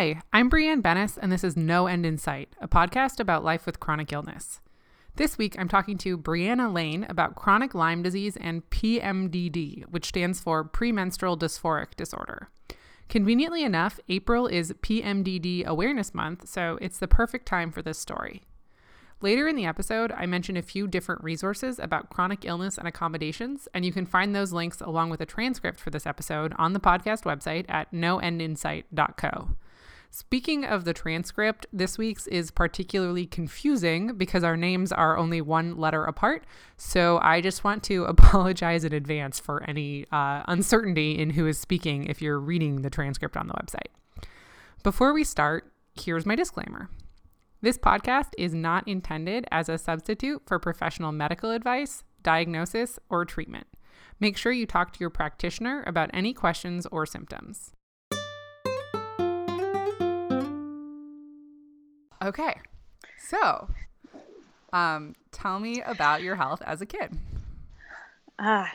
Hi, I'm Brianne Bennis, and this is No End in Sight, a podcast about life with chronic illness. This week, I'm talking to Brianna Lane about chronic Lyme disease and PMDD, which stands for premenstrual dysphoric disorder. Conveniently enough, April is PMDD Awareness Month, so it's the perfect time for this story. Later in the episode, I mention a few different resources about chronic illness and accommodations, and you can find those links along with a transcript for this episode on the podcast website at noendinsight.co. Speaking of the transcript, this week's is particularly confusing because our names are only one letter apart. So I just want to apologize in advance for any uh, uncertainty in who is speaking if you're reading the transcript on the website. Before we start, here's my disclaimer. This podcast is not intended as a substitute for professional medical advice, diagnosis, or treatment. Make sure you talk to your practitioner about any questions or symptoms. Okay, so um, tell me about your health as a kid. Ah,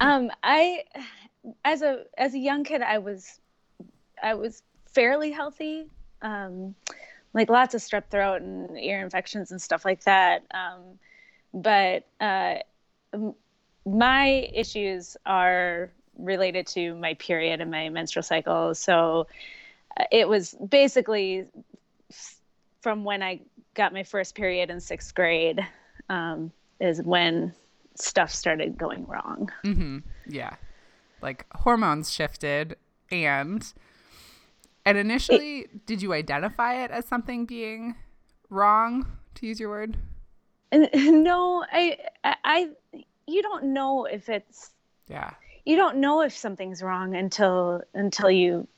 um, I as a as a young kid, I was I was fairly healthy. Um, like lots of strep throat and ear infections and stuff like that. Um, but uh, my issues are related to my period and my menstrual cycle. So uh, it was basically from when I got my first period in sixth grade um, is when stuff started going wrong. Mm-hmm. Yeah. Like hormones shifted and and initially, it, did you identify it as something being wrong, to use your word? No, I, I, you don't know if it's. Yeah. You don't know if something's wrong until until you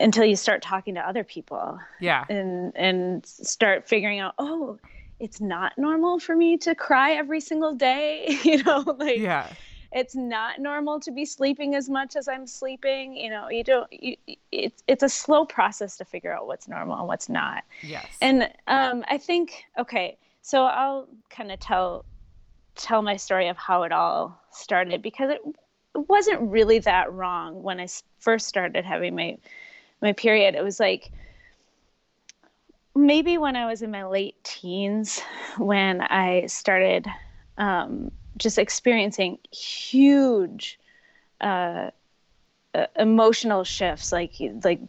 until you start talking to other people. Yeah. And and start figuring out, oh, it's not normal for me to cry every single day. you know, like yeah it's not normal to be sleeping as much as I'm sleeping. You know, you don't. You, it's it's a slow process to figure out what's normal and what's not. Yes. And um, I think okay, so I'll kind of tell tell my story of how it all started because it, it wasn't really that wrong when I first started having my my period. It was like maybe when I was in my late teens when I started um, just experiencing huge uh, uh, emotional shifts, like like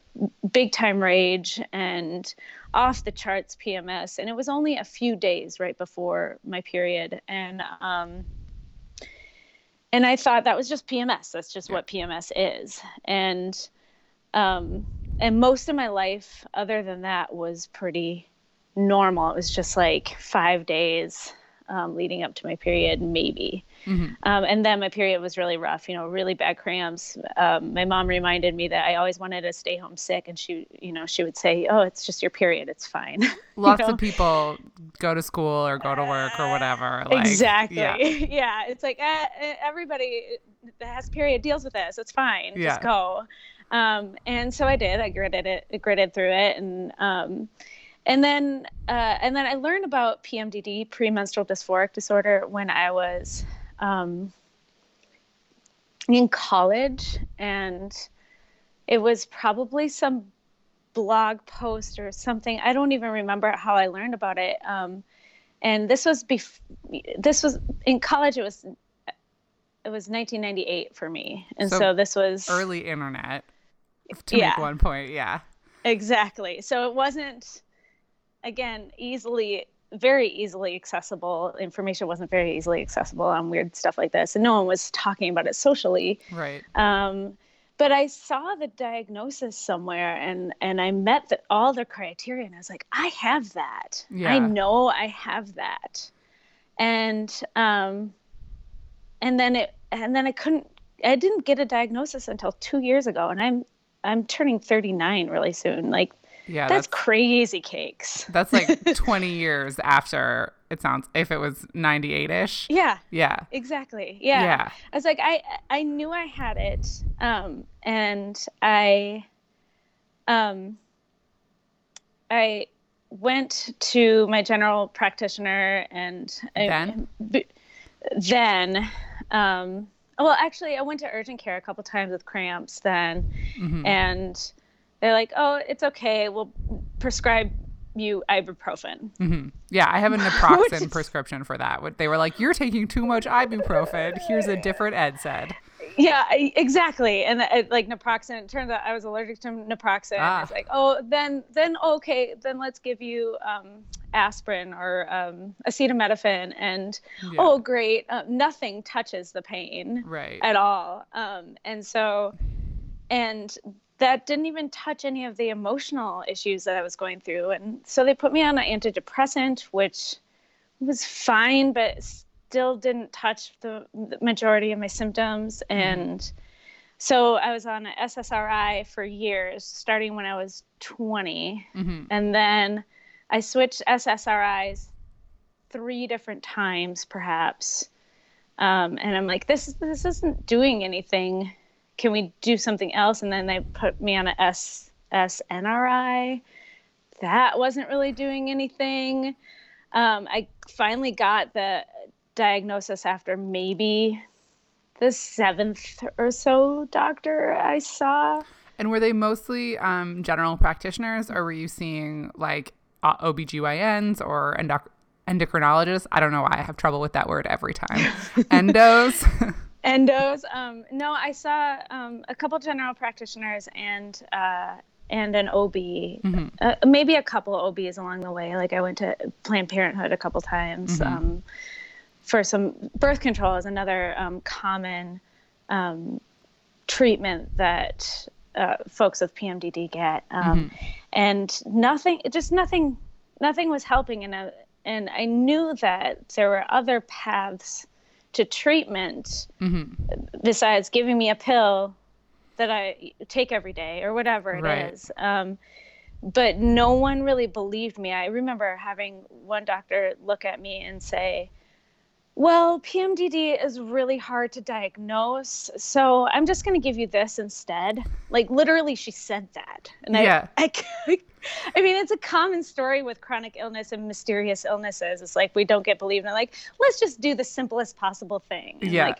big time rage and off the charts PMS. And it was only a few days right before my period, and um, and I thought that was just PMS. That's just what PMS is, and um, and most of my life, other than that, was pretty normal. It was just like five days um, leading up to my period, maybe. Mm-hmm. Um, and then my period was really rough, you know, really bad cramps. Um, my mom reminded me that I always wanted to stay home sick, and she, you know, she would say, "Oh, it's just your period; it's fine." Lots know? of people go to school or go to work or whatever. Like, exactly. Yeah. yeah. It's like uh, everybody that has period deals with this. It's fine. Yeah. Just go. Um, and so I did. I gritted it, gritted through it, and um, and then uh, and then I learned about PMDD, premenstrual dysphoric disorder, when I was um, in college, and it was probably some blog post or something. I don't even remember how I learned about it. Um, and this was bef- this was in college. It was it was 1998 for me, and so, so this was early internet. To yeah. make one point, yeah, exactly. So it wasn't again easily very easily accessible information wasn't very easily accessible on weird stuff like this and no one was talking about it socially right um, but i saw the diagnosis somewhere and and i met the, all the criteria and i was like i have that yeah. i know i have that and um and then it and then i couldn't i didn't get a diagnosis until two years ago and i'm i'm turning 39 really soon like yeah, that's, that's crazy cakes. That's like 20 years after it sounds if it was 98ish. Yeah. Yeah. Exactly. Yeah. Yeah. I was like I I knew I had it um and I um I went to my general practitioner and then I, then um well actually I went to urgent care a couple times with cramps then mm-hmm. and they're like, "Oh, it's okay. We'll prescribe you ibuprofen." Mm-hmm. Yeah, I have a naproxen is... prescription for that. They were like, "You're taking too much ibuprofen. Here's a different Ed said." Yeah, exactly. And uh, like naproxen, it turns out I was allergic to naproxen. Ah. I was like, "Oh, then then okay, then let's give you um, aspirin or um, acetaminophen." And yeah. oh, great, uh, nothing touches the pain right. at all. Um, and so, and that didn't even touch any of the emotional issues that I was going through. And so they put me on an antidepressant, which was fine, but still didn't touch the, the majority of my symptoms. Mm-hmm. And so I was on an SSRI for years, starting when I was 20. Mm-hmm. And then I switched SSRIs three different times, perhaps. Um, and I'm like, this this isn't doing anything can we do something else? And then they put me on a S SNRI. That wasn't really doing anything. Um, I finally got the diagnosis after maybe the seventh or so doctor I saw. And were they mostly um, general practitioners, or were you seeing like uh, OBGYNs or endoc- endocrinologists? I don't know why I have trouble with that word every time. Endos. endos. Um, no, I saw um, a couple general practitioners and uh, and an OB, mm-hmm. uh, maybe a couple OBs along the way. Like I went to Planned Parenthood a couple times mm-hmm. For some birth control is another um, common um, treatment that uh, folks with PMDD get, um, mm-hmm. and nothing, just nothing, nothing was helping. And I, and I knew that there were other paths to treatment mm-hmm. besides giving me a pill that I take every day or whatever it right. is. Um, but no one really believed me. I remember having one doctor look at me and say, well, PMDD is really hard to diagnose, so I'm just going to give you this instead. Like literally, she said that, and yeah. I, I, I mean, it's a common story with chronic illness and mysterious illnesses. It's like we don't get believed, and like let's just do the simplest possible thing. And yeah. Like,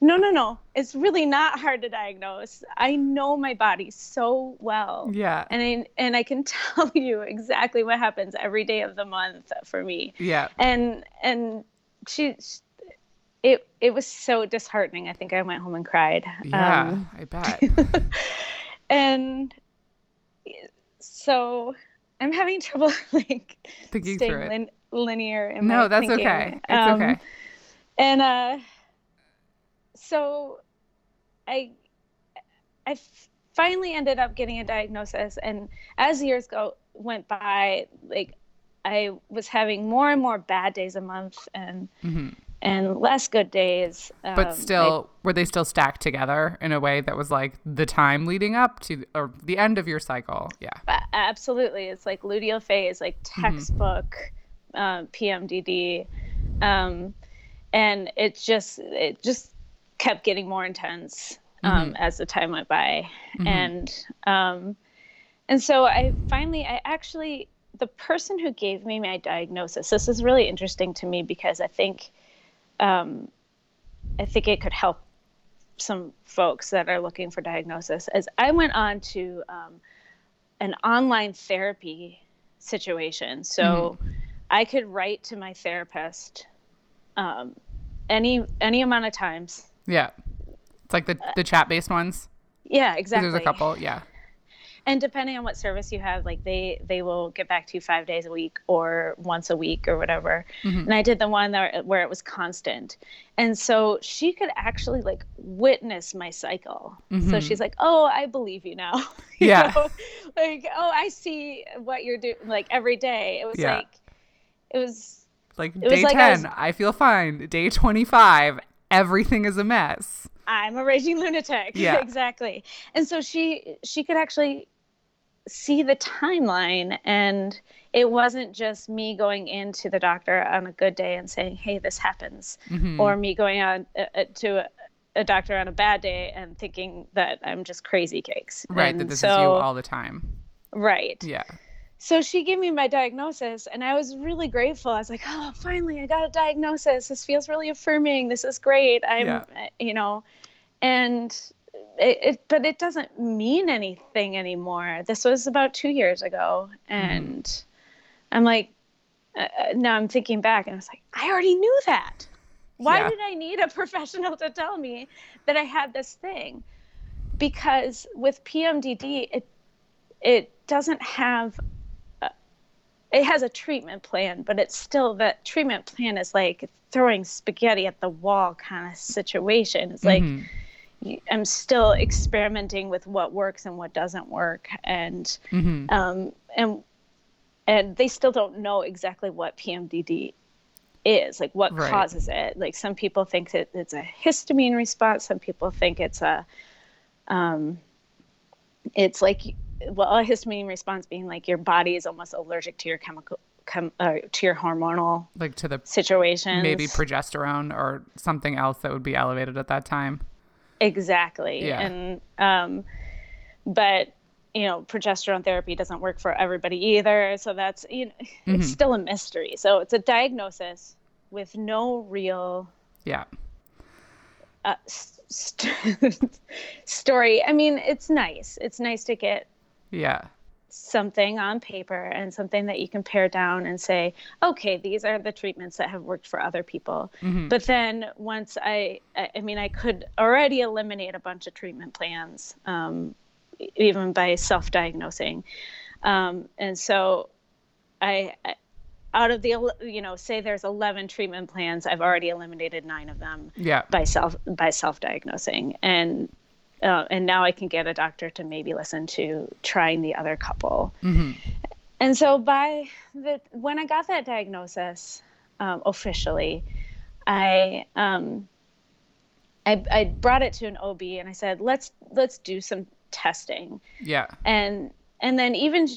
no, no, no. It's really not hard to diagnose. I know my body so well. Yeah. And I, and I can tell you exactly what happens every day of the month for me. Yeah. And and she, it it was so disheartening. I think I went home and cried. Yeah, um, I bet. and so I'm having trouble like thinking staying lin- linear. In no, that's thinking. okay. It's um, okay. And uh, so I I finally ended up getting a diagnosis, and as years go went by, like I was having more and more bad days a month, and mm-hmm and less good days. But um, still, I, were they still stacked together in a way that was like the time leading up to or the end of your cycle? Yeah, absolutely. It's like luteal phase, like mm-hmm. textbook mm-hmm. uh, PMDD, um, and it just it just kept getting more intense um, mm-hmm. as the time went by, mm-hmm. and um, and so I finally I actually the person who gave me my diagnosis. This is really interesting to me because I think um, I think it could help some folks that are looking for diagnosis. As I went on to um, an online therapy situation, so mm-hmm. I could write to my therapist um, any any amount of times. Yeah, it's like the the chat based ones. Yeah, exactly. There's a couple. Yeah and depending on what service you have like they they will get back to you five days a week or once a week or whatever mm-hmm. and i did the one that, where it was constant and so she could actually like witness my cycle mm-hmm. so she's like oh i believe you now you yeah know? like oh i see what you're doing like every day it was yeah. like it was like it day was 10 I, was, I feel fine day 25 everything is a mess I'm a raging lunatic. Yeah, exactly. And so she she could actually see the timeline and it wasn't just me going into the doctor on a good day and saying hey this happens mm-hmm. or me going on uh, uh, to a, a, doctor on a bad day and thinking that i'm just crazy cakes. Right and that this so, is you all the time. Right. Yeah. So she gave me my diagnosis and i was really grateful. I was like oh finally i got a diagnosis. This feels really affirming. This is great. I'm yeah. you know and it, it, but it doesn't mean anything anymore. This was about two years ago, and mm-hmm. I'm like, uh, uh, now I'm thinking back, and I was like, I already knew that. Why yeah. did I need a professional to tell me that I had this thing? Because with PMDD, it it doesn't have a, it has a treatment plan, but it's still that treatment plan is like throwing spaghetti at the wall kind of situation. It's like mm-hmm I'm still experimenting with what works and what doesn't work, and mm-hmm. um, and and they still don't know exactly what PMDD is, like what right. causes it. Like some people think that it's a histamine response, some people think it's a, um, it's like well, a histamine response being like your body is almost allergic to your chemical Com, uh, to your hormonal like to the situation maybe progesterone or something else that would be elevated at that time Exactly. Yeah. And um, but you know, progesterone therapy doesn't work for everybody either. So that's you know, mm-hmm. it's still a mystery. So it's a diagnosis with no real yeah uh, st- story. I mean, it's nice. It's nice to get yeah something on paper and something that you can pare down and say, okay, these are the treatments that have worked for other people. Mm-hmm. But then once I, I mean, I could already eliminate a bunch of treatment plans, um, even by self diagnosing. Um, and so I, I, out of the you know say there's 11 treatment plans i've already eliminated nine of them yeah by self by self diagnosing and uh, and now I can get a doctor to maybe listen to trying the other couple. Mm-hmm. And so by the when I got that diagnosis um, officially, I, um, I I brought it to an OB and I said let's let's do some testing. Yeah. And and then even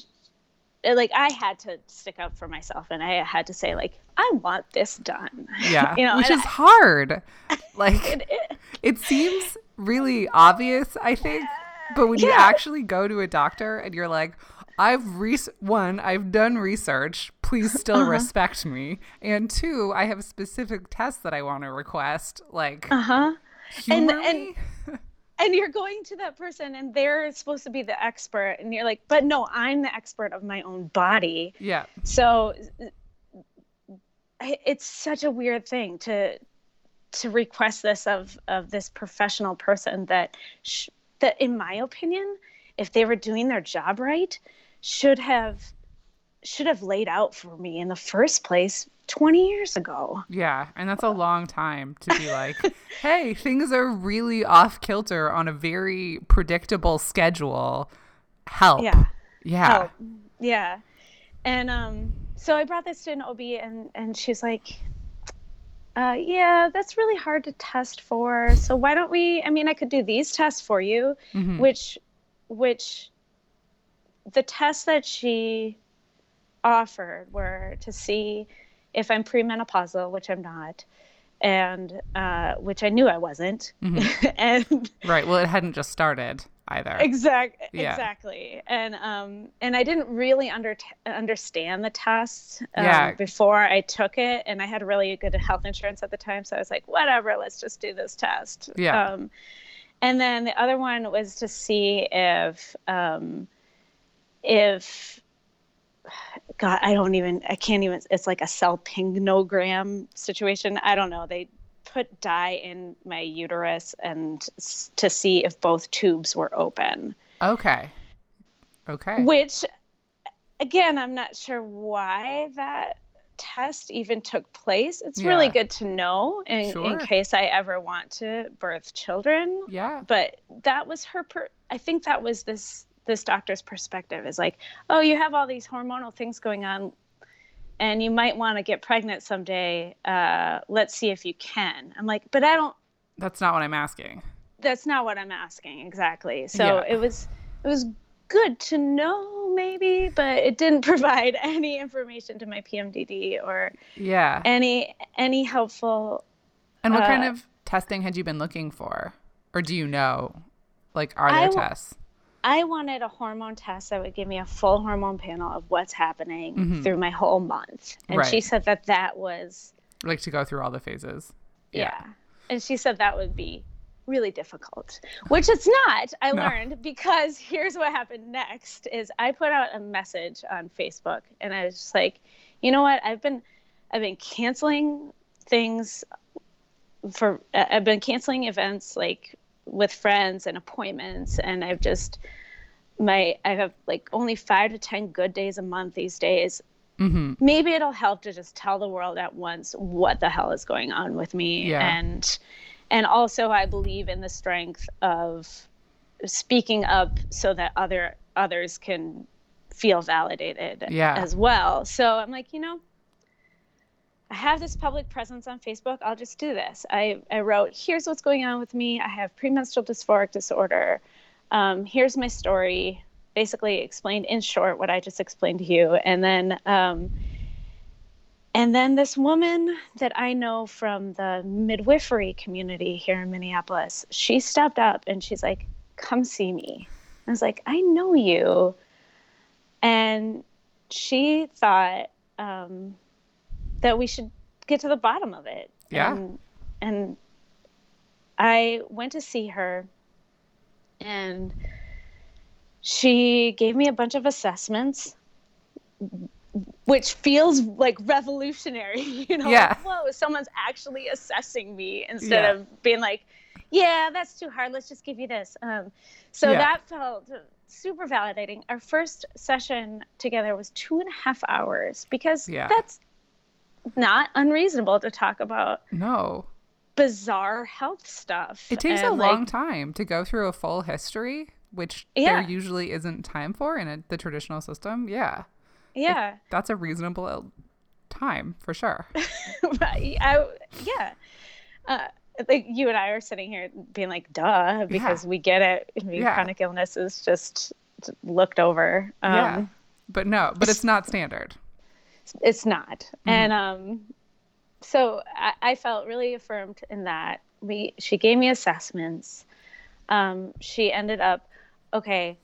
like I had to stick up for myself and I had to say like I want this done. Yeah. you know, which is I, hard. Like it, it, it seems really obvious, I think. But when yeah. you actually go to a doctor and you're like, I've re- one, I've done research. Please still uh-huh. respect me. And two, I have specific tests that I want to request. Like, uh huh. And and and you're going to that person, and they're supposed to be the expert, and you're like, but no, I'm the expert of my own body. Yeah. So it's such a weird thing to to request this of of this professional person that sh- that in my opinion if they were doing their job right should have should have laid out for me in the first place 20 years ago. Yeah, and that's a long time to be like, "Hey, things are really off kilter on a very predictable schedule. Help." Yeah. Yeah. Help. Yeah. And um so I brought this to an OB and and she's like, uh, yeah, that's really hard to test for. So why don't we? I mean, I could do these tests for you, mm-hmm. which, which, the tests that she offered were to see if I'm premenopausal, which I'm not, and uh, which I knew I wasn't. Mm-hmm. and right, well, it hadn't just started either. Exact, yeah. exactly. And um, and I didn't really under understand the test um, yeah. before I took it, and I had really good health insurance at the time, so I was like, whatever, let's just do this test. Yeah. Um, and then the other one was to see if um, if God, I don't even, I can't even, it's like a cell salpingogram situation. I don't know. They put dye in my uterus and to see if both tubes were open. Okay. Okay. Which, again, I'm not sure why that test even took place. It's yeah. really good to know in, sure. in case I ever want to birth children. Yeah. But that was her, per- I think that was this this doctor's perspective is like, oh, you have all these hormonal things going on and you might want to get pregnant someday. Uh, let's see if you can. I'm like, but I don't. That's not what I'm asking. That's not what I'm asking exactly. So yeah. it was it was good to know maybe, but it didn't provide any information to my PMDD or yeah any any helpful. And what uh, kind of testing had you been looking for, or do you know? Like, are there I, tests? I wanted a hormone test that would give me a full hormone panel of what's happening mm-hmm. through my whole month. And right. she said that that was like to go through all the phases. Yeah. yeah. And she said that would be really difficult which it's not i No. learned because here's what happened next is i put out a message on facebook and i was just like you know what i've been i've been canceling things for i've been canceling events like with friends and appointments and i've just my i have like only five to ten good days a month these days Mm-hmm. maybe it'll help to just tell the world at once what the hell is going on with me Yeah. and and also i believe in the strength of speaking up so that other others can feel validated Yeah. as well so i'm like you know i have this public presence on facebook. I'll just do this. I i wrote here's what's going on with me. I have premenstrual dysphoric disorder. Um, here's my story basically explained in short what I just explained to you. And then, um, and then this woman that I know from the midwifery community here in Minneapolis, she stepped up and she's like, "Come see me." I was like, "I know you," and she thought um, that we should get to the bottom of it. Yeah. And, and I went to see her, and she gave me a bunch of assessments which feels like revolutionary you know Yeah. like, whoa someone's actually assessing me instead Yeah. of being like yeah that's too hard let's just give you this um, so Yeah. that felt super validating our first session together was two and a half hours because Yeah. that's not unreasonable to talk about No. bizarre health stuff It takes a like, long time to go through a full history, which Yeah. there usually isn't time for in a, the traditional system. Yeah. yeah That's a reasonable time for sure. I, yeah. Uh, like you and I are sitting here being like, duh, because we get it. I mean, Yeah. Chronic illness is just looked over. Um, yeah. But no, but it's not standard. It's not. Mm-hmm. And um, so I, I felt really affirmed in that. We She gave me assessments. Um, she ended up, okay,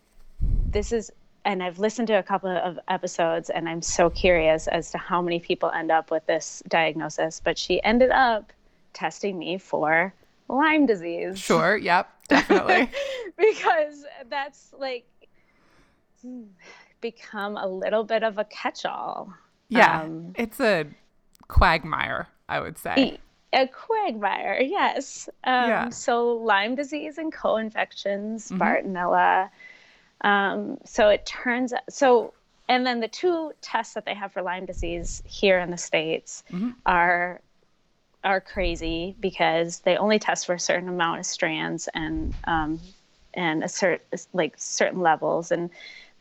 this is, and I've listened to a couple of episodes and I'm so curious as to how many people end up with this diagnosis, but she ended up testing me for Lyme disease. Sure. Yep. Definitely. because that's like become a little bit of a catch-all. Yeah. Um, it's a quagmire, I would say. a quagmire, yes. Um, Yeah. So Lyme disease and co-infections, Mhm. Bartonella. Um, so it turns out so, and then the two tests that they have for Lyme disease here in the states Mhm. are are crazy because they only test for a certain amount of strands and um, and a certain like certain levels and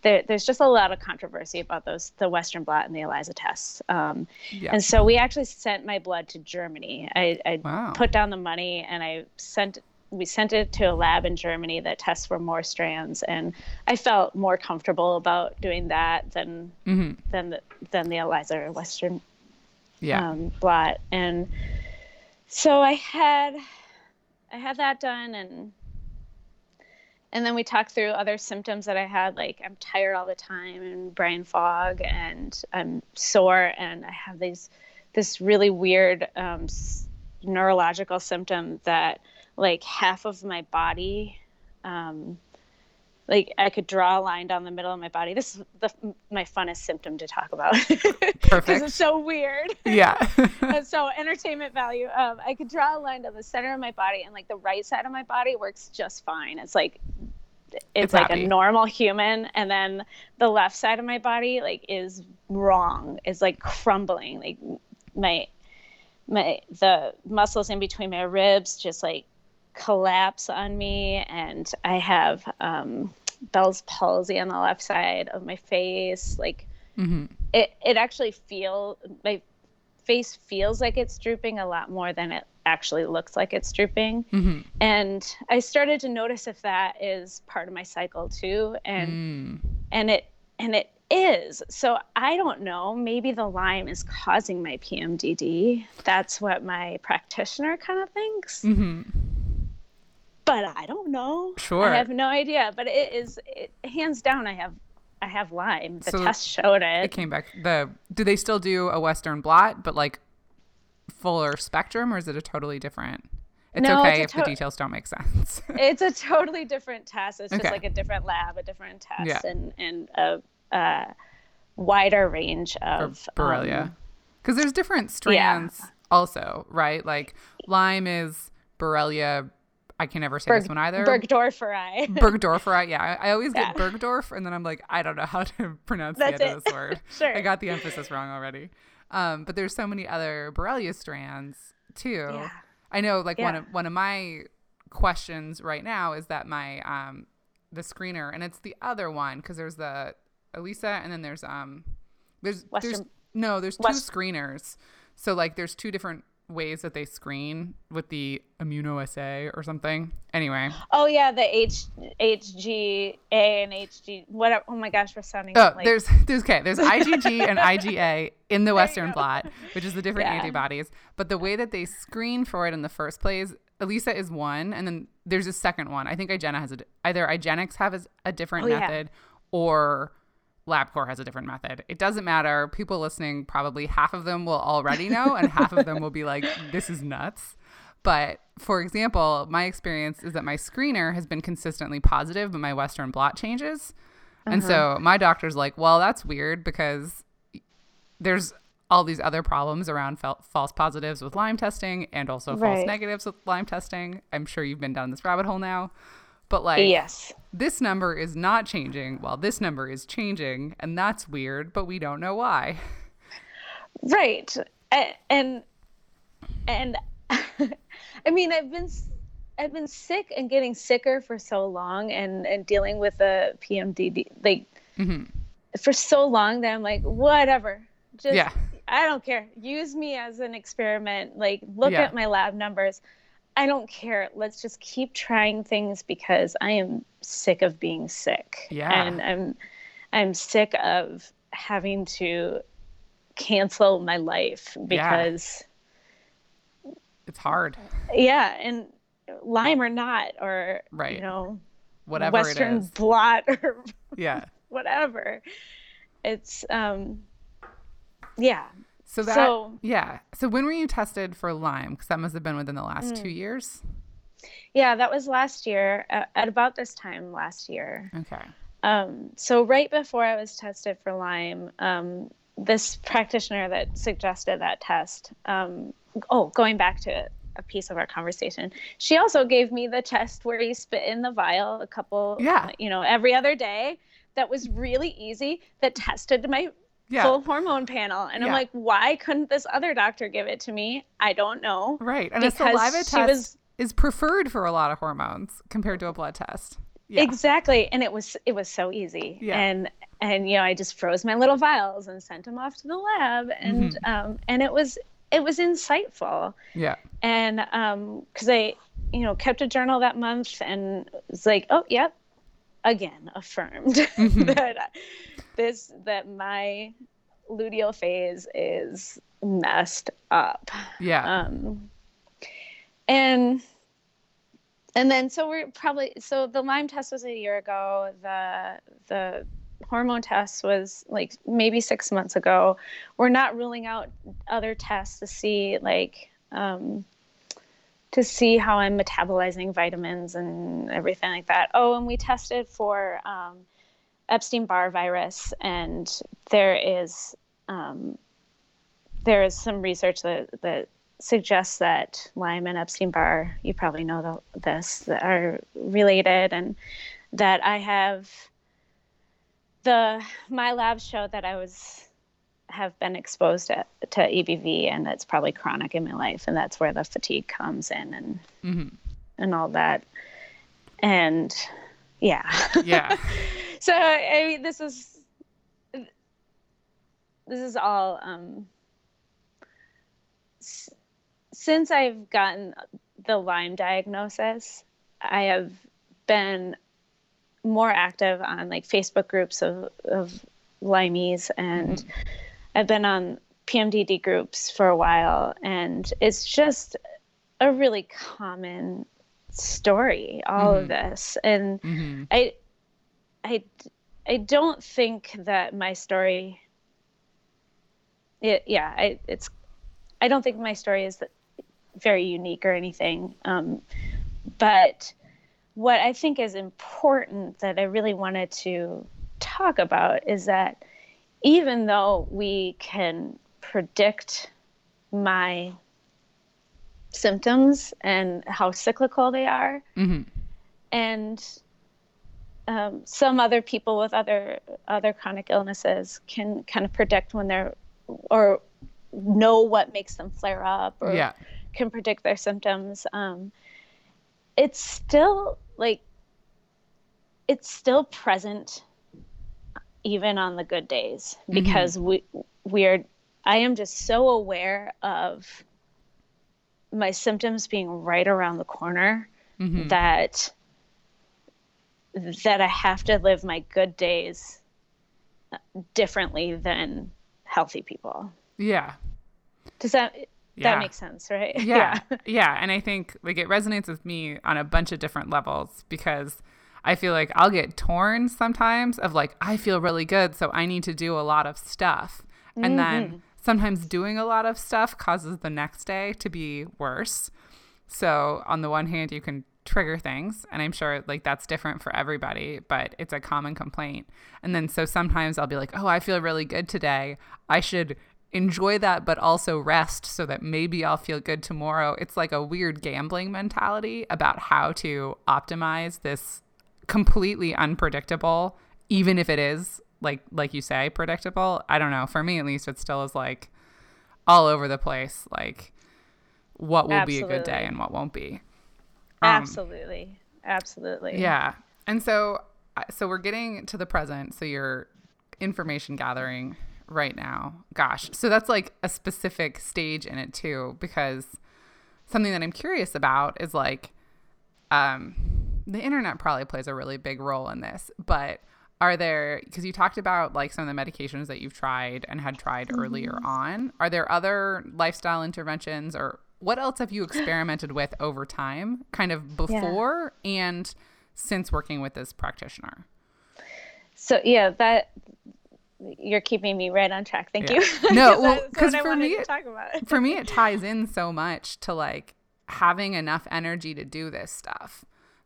there, there's just a lot of controversy about those the Western blot and the ELISA tests. Um, Yeah. and so we actually sent my blood to Germany. I, I Wow. put down the money and I sent we sent it to a lab in Germany that tests for more strands, and I felt more comfortable about doing that than hmm than the, than the ELISA or Western Yeah. um, blot. And so I had I had that done, and and then we talked through other symptoms that I had, like I'm tired all the time and brain fog, and I'm sore, and I have these this really weird um, neurological symptom that like half of my body. Um, like I could draw a line down the middle of my body. This is the my funnest symptom to talk about because it's so weird yeah. so entertainment value um, i could draw a line down the center of my body and like the right side of my body works just fine it's like it's, It's like happy. a normal human and then the left side of my body like is wrong is like crumbling like my my the muscles in between my ribs just like collapse on me and i have um bell's palsy on the left side of my face like mm-hmm. it it actually feel my face feels like it's drooping a lot more than it actually looks like it's drooping. Hmm and i started to notice if that is part of my cycle too and Mm. and it and it is. So i don't know maybe the lyme is causing my pmdd that's what my practitioner kind of thinks. Hmm but i don't know Sure. i have no idea but it is it, hands down i have i have lyme the So test showed it It came back. The do they still do a Western blot, but like fuller spectrum, or is it a totally different? It's No, okay it's if a the details don't make sense. it's a totally different test. It's just Okay. like a different lab, a different test, Yeah. and and a, a wider range for of Borrelia. um, Because there's different strands also, right? Like Lyme is Borrelia. I can never say this one either. burgdorferi. burgdorferi. Yeah, I, I always get Yeah. Bergdorf, and then I'm like, I don't know how to pronounce That's the end of this word. Sure. I got the emphasis wrong already. Um, but there's so many other Borrelia strands too. Yeah. I know, like one of one of my questions right now is that my um the screener, and it's the other one because there's the Elisa, and then there's um there's there's no there's two West- screeners. So like there's two different ways that they screen with the immunoassay or something. Anyway. Oh yeah, the H HGA and HG whatever. Oh my gosh, we're sounding Oh, like there's there's okay. There's IgG and IgA in the Western blot, which is the different Yeah. antibodies. But the way that they screen for it in the first place, Elisa is one, and then there's a second one. I think IGENA has a either IGeneX has a different Oh, yeah. method, or LabCorp has a different method. It doesn't matter. People listening, probably half of them will already know, and half of them will be like, "This is nuts." But for example, my experience is that my screener has been consistently positive, but my Western blot changes. And so uh-huh. my doctor's like, well, that's weird because there's all these other problems around fel- false positives with Lyme testing and also false Right. negatives with Lyme testing. I'm sure you've been down this rabbit hole now. But like, yes. this number is not changing while this number is changing. And that's weird, but we don't know why. Right. A- And and I mean, I've been I've been sick and getting sicker for so long and and dealing with the PMDD like mm-hmm. for so long that I'm like whatever. Just Yeah. I don't care. Use me as an experiment. Like look Yeah. at my lab numbers. I don't care. Let's just keep trying things because I am sick of being sick. Yeah. And I'm I'm sick of having to cancel my life because It's hard. yeah, and Lyme or not or Right. you know Whatever Western it is. blot or Yeah. whatever. It's um yeah. So that, So- yeah. So when were you tested for Lyme? Because that must have been within the last Mm. two years. Yeah, that was last year at, at about this time last year. Okay. Um, so right before I was tested for Lyme, um, this practitioner that suggested that test. Um, oh, going back to a piece of our conversation, she also gave me the test where you spit in the vial a couple, Yeah. you know, every other day. That was really easy. That tested my Yeah. full hormone panel, and I'm like, why couldn't this other doctor give it to me? I don't know. Right. And a saliva test was- is preferred for a lot of hormones compared to a blood test. Yeah. Exactly, and it was it was so easy, Yeah. and and you know I just froze my little vials and sent them off to the lab, and Mm-hmm. um and it was it was insightful, yeah. and um because I you know kept a journal that month and was like oh yep again affirmed Mm-hmm. that this that my luteal phase is messed up Yeah. um, and and then so we're probably so the Lyme test was a year ago. The the hormone test was like maybe six months ago. We're not ruling out other tests to see like um, to see how I'm metabolizing vitamins and everything like that. Oh, and we tested for um, Epstein Barr virus, and there is um, there is some research that that suggests that Lyme and Epstein Barr, you probably know the, this, are related, and that I have the my labs show that I was have been exposed to, to EBV, and it's probably chronic in my life, and that's where the fatigue comes in, and hmm and all that, and yeah, Yeah. so I mean, this is this is all um, s- since I've gotten the Lyme diagnosis, I have been more active on like Facebook groups of of Lymies, and I've been on PMDD groups for a while, and it's just a really common story all of this and hmm I, I, I don't think that my story. It, yeah, I, it's. I don't think my story is very unique or anything. Um, but what I think is important that I really wanted to talk about is that even though we can predict my symptoms and how cyclical they are, mm-hmm. and um, some other people with other other chronic illnesses can kind of predict when they're or know what makes them flare up or yeah. can predict their symptoms. Um, it's still like it's still present even on the good days Mm-hmm. because we we are I am just so aware of my symptoms being right around the corner Mhm. that that I have to live my good days differently than healthy people. Yeah. Does that Yeah. that makes sense, right? yeah yeah and i think like it resonates with me on a bunch of different levels because i feel like i'll get torn sometimes of like i feel really good so i need to do a lot of stuff. And then mm-hmm. sometimes doing a lot of stuff causes the next day to be worse. So on the one hand you can trigger things and i'm sure like that's different for everybody but it's a common complaint. And then so sometimes i'll be like oh i feel really good today. I should enjoy that but also rest so that maybe i'll feel good tomorrow. It's like a weird gambling mentality about how to optimize this completely unpredictable even if it is like like you say predictable i don't know for me at least it still is like all over the place like what will be a good day and what won't be Um, absolutely. Absolutely. yeah. And so so we're getting to the present. So you're information gathering right now. Gosh. So that's like a specific stage in it too because something that I'm curious about is like um the internet probably plays a really big role in this, but are there because you talked about like some of the medications that you've tried and had tried earlier mm-hmm. on are there other lifestyle interventions or what else have you experimented with over time kind of before and since working with this practitioner So yeah, that you're keeping me right on track. Thank Yeah. you. No, well, that's 'cause what I for me it- for me it ties in so much to like having enough energy to do this stuff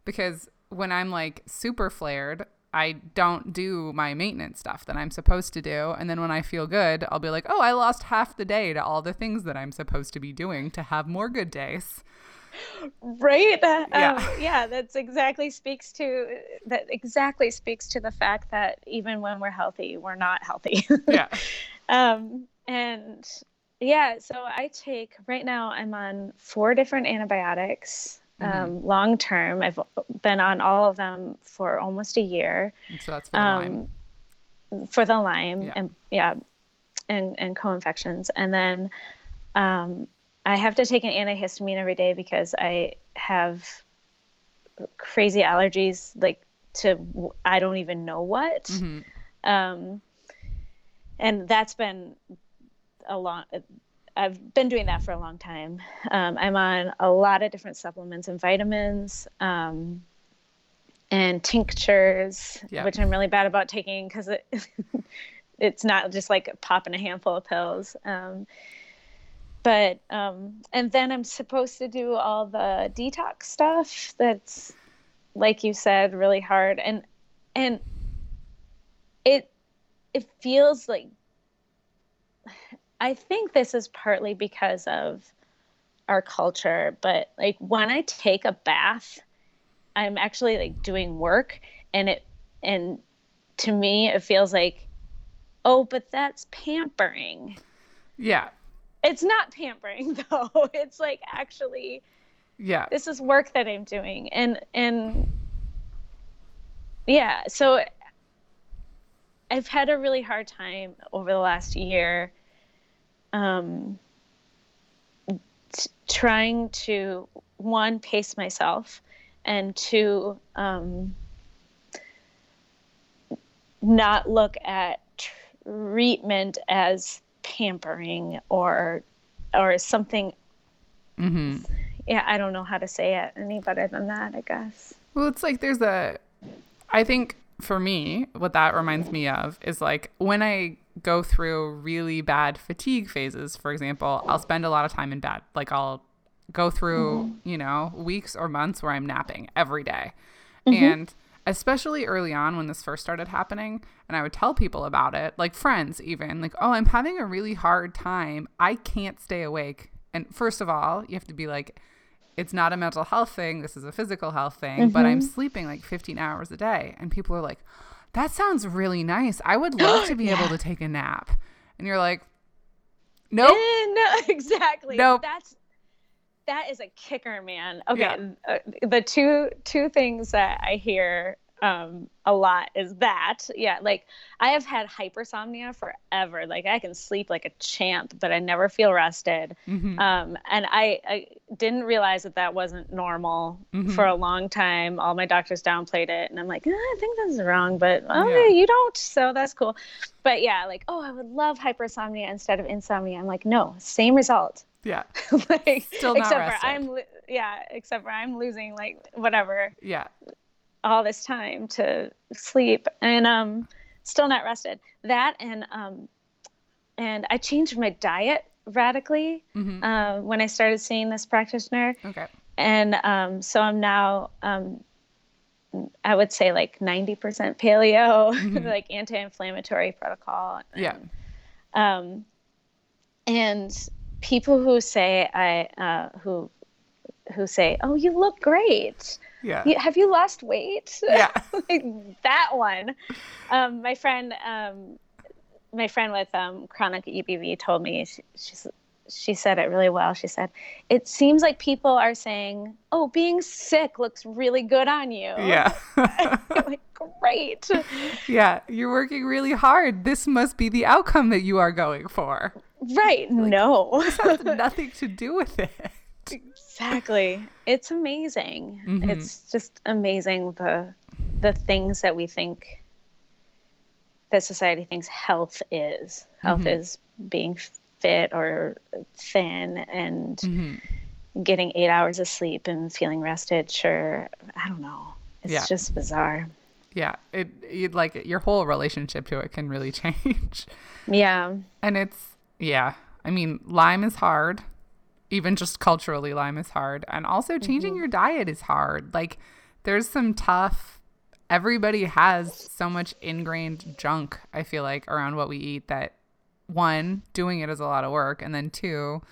because when i'm like super flared i don't do my maintenance stuff that i'm supposed to do. And then when i feel good i'll be like oh i lost half the day to all the things that i'm supposed to be doing to have more good days. Right? That, Yeah. um, yeah that's exactly speaks to that exactly speaks to the fact that even when we're healthy we're not healthy. Yeah. Um and yeah so i take right now i'm on four different antibiotics Mm-hmm. um, long term i've been on all of them for almost a year And so that's for the Lyme. um, for the Lyme Yeah. and yeah, and and co-infections, and then um, I have to take an antihistamine every day because I have crazy allergies, like to I don't even know what, Mhm. um, and that's been a long. I've been doing that for a long time. Um, I'm on a lot of different supplements and vitamins. Um, and tinctures, Yeah. which I'm really bad about taking because it, it's not just like popping a handful of pills. Um, but um, and then I'm supposed to do all the detox stuff. That's like you said, really hard, and and it it feels like I think this is partly because of our culture, but like when I take a bath, I'm actually like doing work and it and to me it feels like oh, but that's pampering. yeah It's not pampering though. It's like actually yeah this is work that I'm doing and and yeah, so I've had a really hard time over the last year um t- trying to one pace myself and two um not look at treatment as pampering or or something hmm yeah i don't know how to say it any better than that i guess Well, it's like there's a. I think for me, what that reminds me of is like when I go through really bad fatigue phases, for example, I'll spend a lot of time in bed. Like I'll go through, mm-hmm. you know, weeks or months where I'm napping every day. Mm-hmm. And especially early on when this first started happening, and I would tell people about it, like friends even, like, oh, I'm having a really hard time. I can't stay awake. And first of all, you have to be like, it's not a mental health thing. This is a physical health thing, mm-hmm. but I'm mm-hmm. sleeping like 15 hours a day. And people are like, that sounds really nice. I would love to be yeah. able to take a nap. And you're like, nope. Eh, no, exactly. Nope. That's that is a kicker, man. Okay, yeah. uh, the two two things that I hear um, a lot is that. Yeah like i have had hypersomnia forever. Like i can sleep like a champ but i never feel rested. Mm-hmm. um, and I, I, didn't realize that that wasn't normal mm-hmm. for a long time. All my doctors downplayed it and i'm like eh, i think this is wrong but oh yeah. you don't so that's cool. But yeah like oh i would love hypersomnia instead of insomnia. I'm like no same result. Yeah. Like Still not except rested. for i'm yeah except for i'm losing like whatever. Yeah all this time to sleep and um still not rested. That and um and i changed my diet radically mm-hmm. uh, when i started seeing this practitioner. Okay. And um so i'm now um i would say like 90% paleo mm-hmm. like anti-inflammatory protocol. And, yeah um and people who say i uh who who say oh you look great yeah. have you lost weight? Yeah. like that one. Um, my friend, um, my friend with um, chronic EBV told me she, she's she said it really well. She said, "It seems like people are saying, "Oh, being sick looks really good on you." Yeah. like, great. Yeah, you're working really hard. This must be the outcome that you are going for. Right. Like, no. this has nothing to do with it. Exactly. It's amazing. Mm-hmm. It's just amazing the the things that we think that society thinks health is. Health mm-hmm. is being fit or thin and mm-hmm. getting 8 hours of sleep and feeling rested. Sure, I don't know. It's yeah. just bizarre. Yeah, it you'd like it. your whole relationship to it can really change. Yeah. And it's yeah. I mean, Lyme is hard even just culturally Lyme is hard. And also changing mm-hmm. your diet is hard. Like there's some tough everybody has so much ingrained junk i feel like around what we eat that one doing it is a lot of work. And then two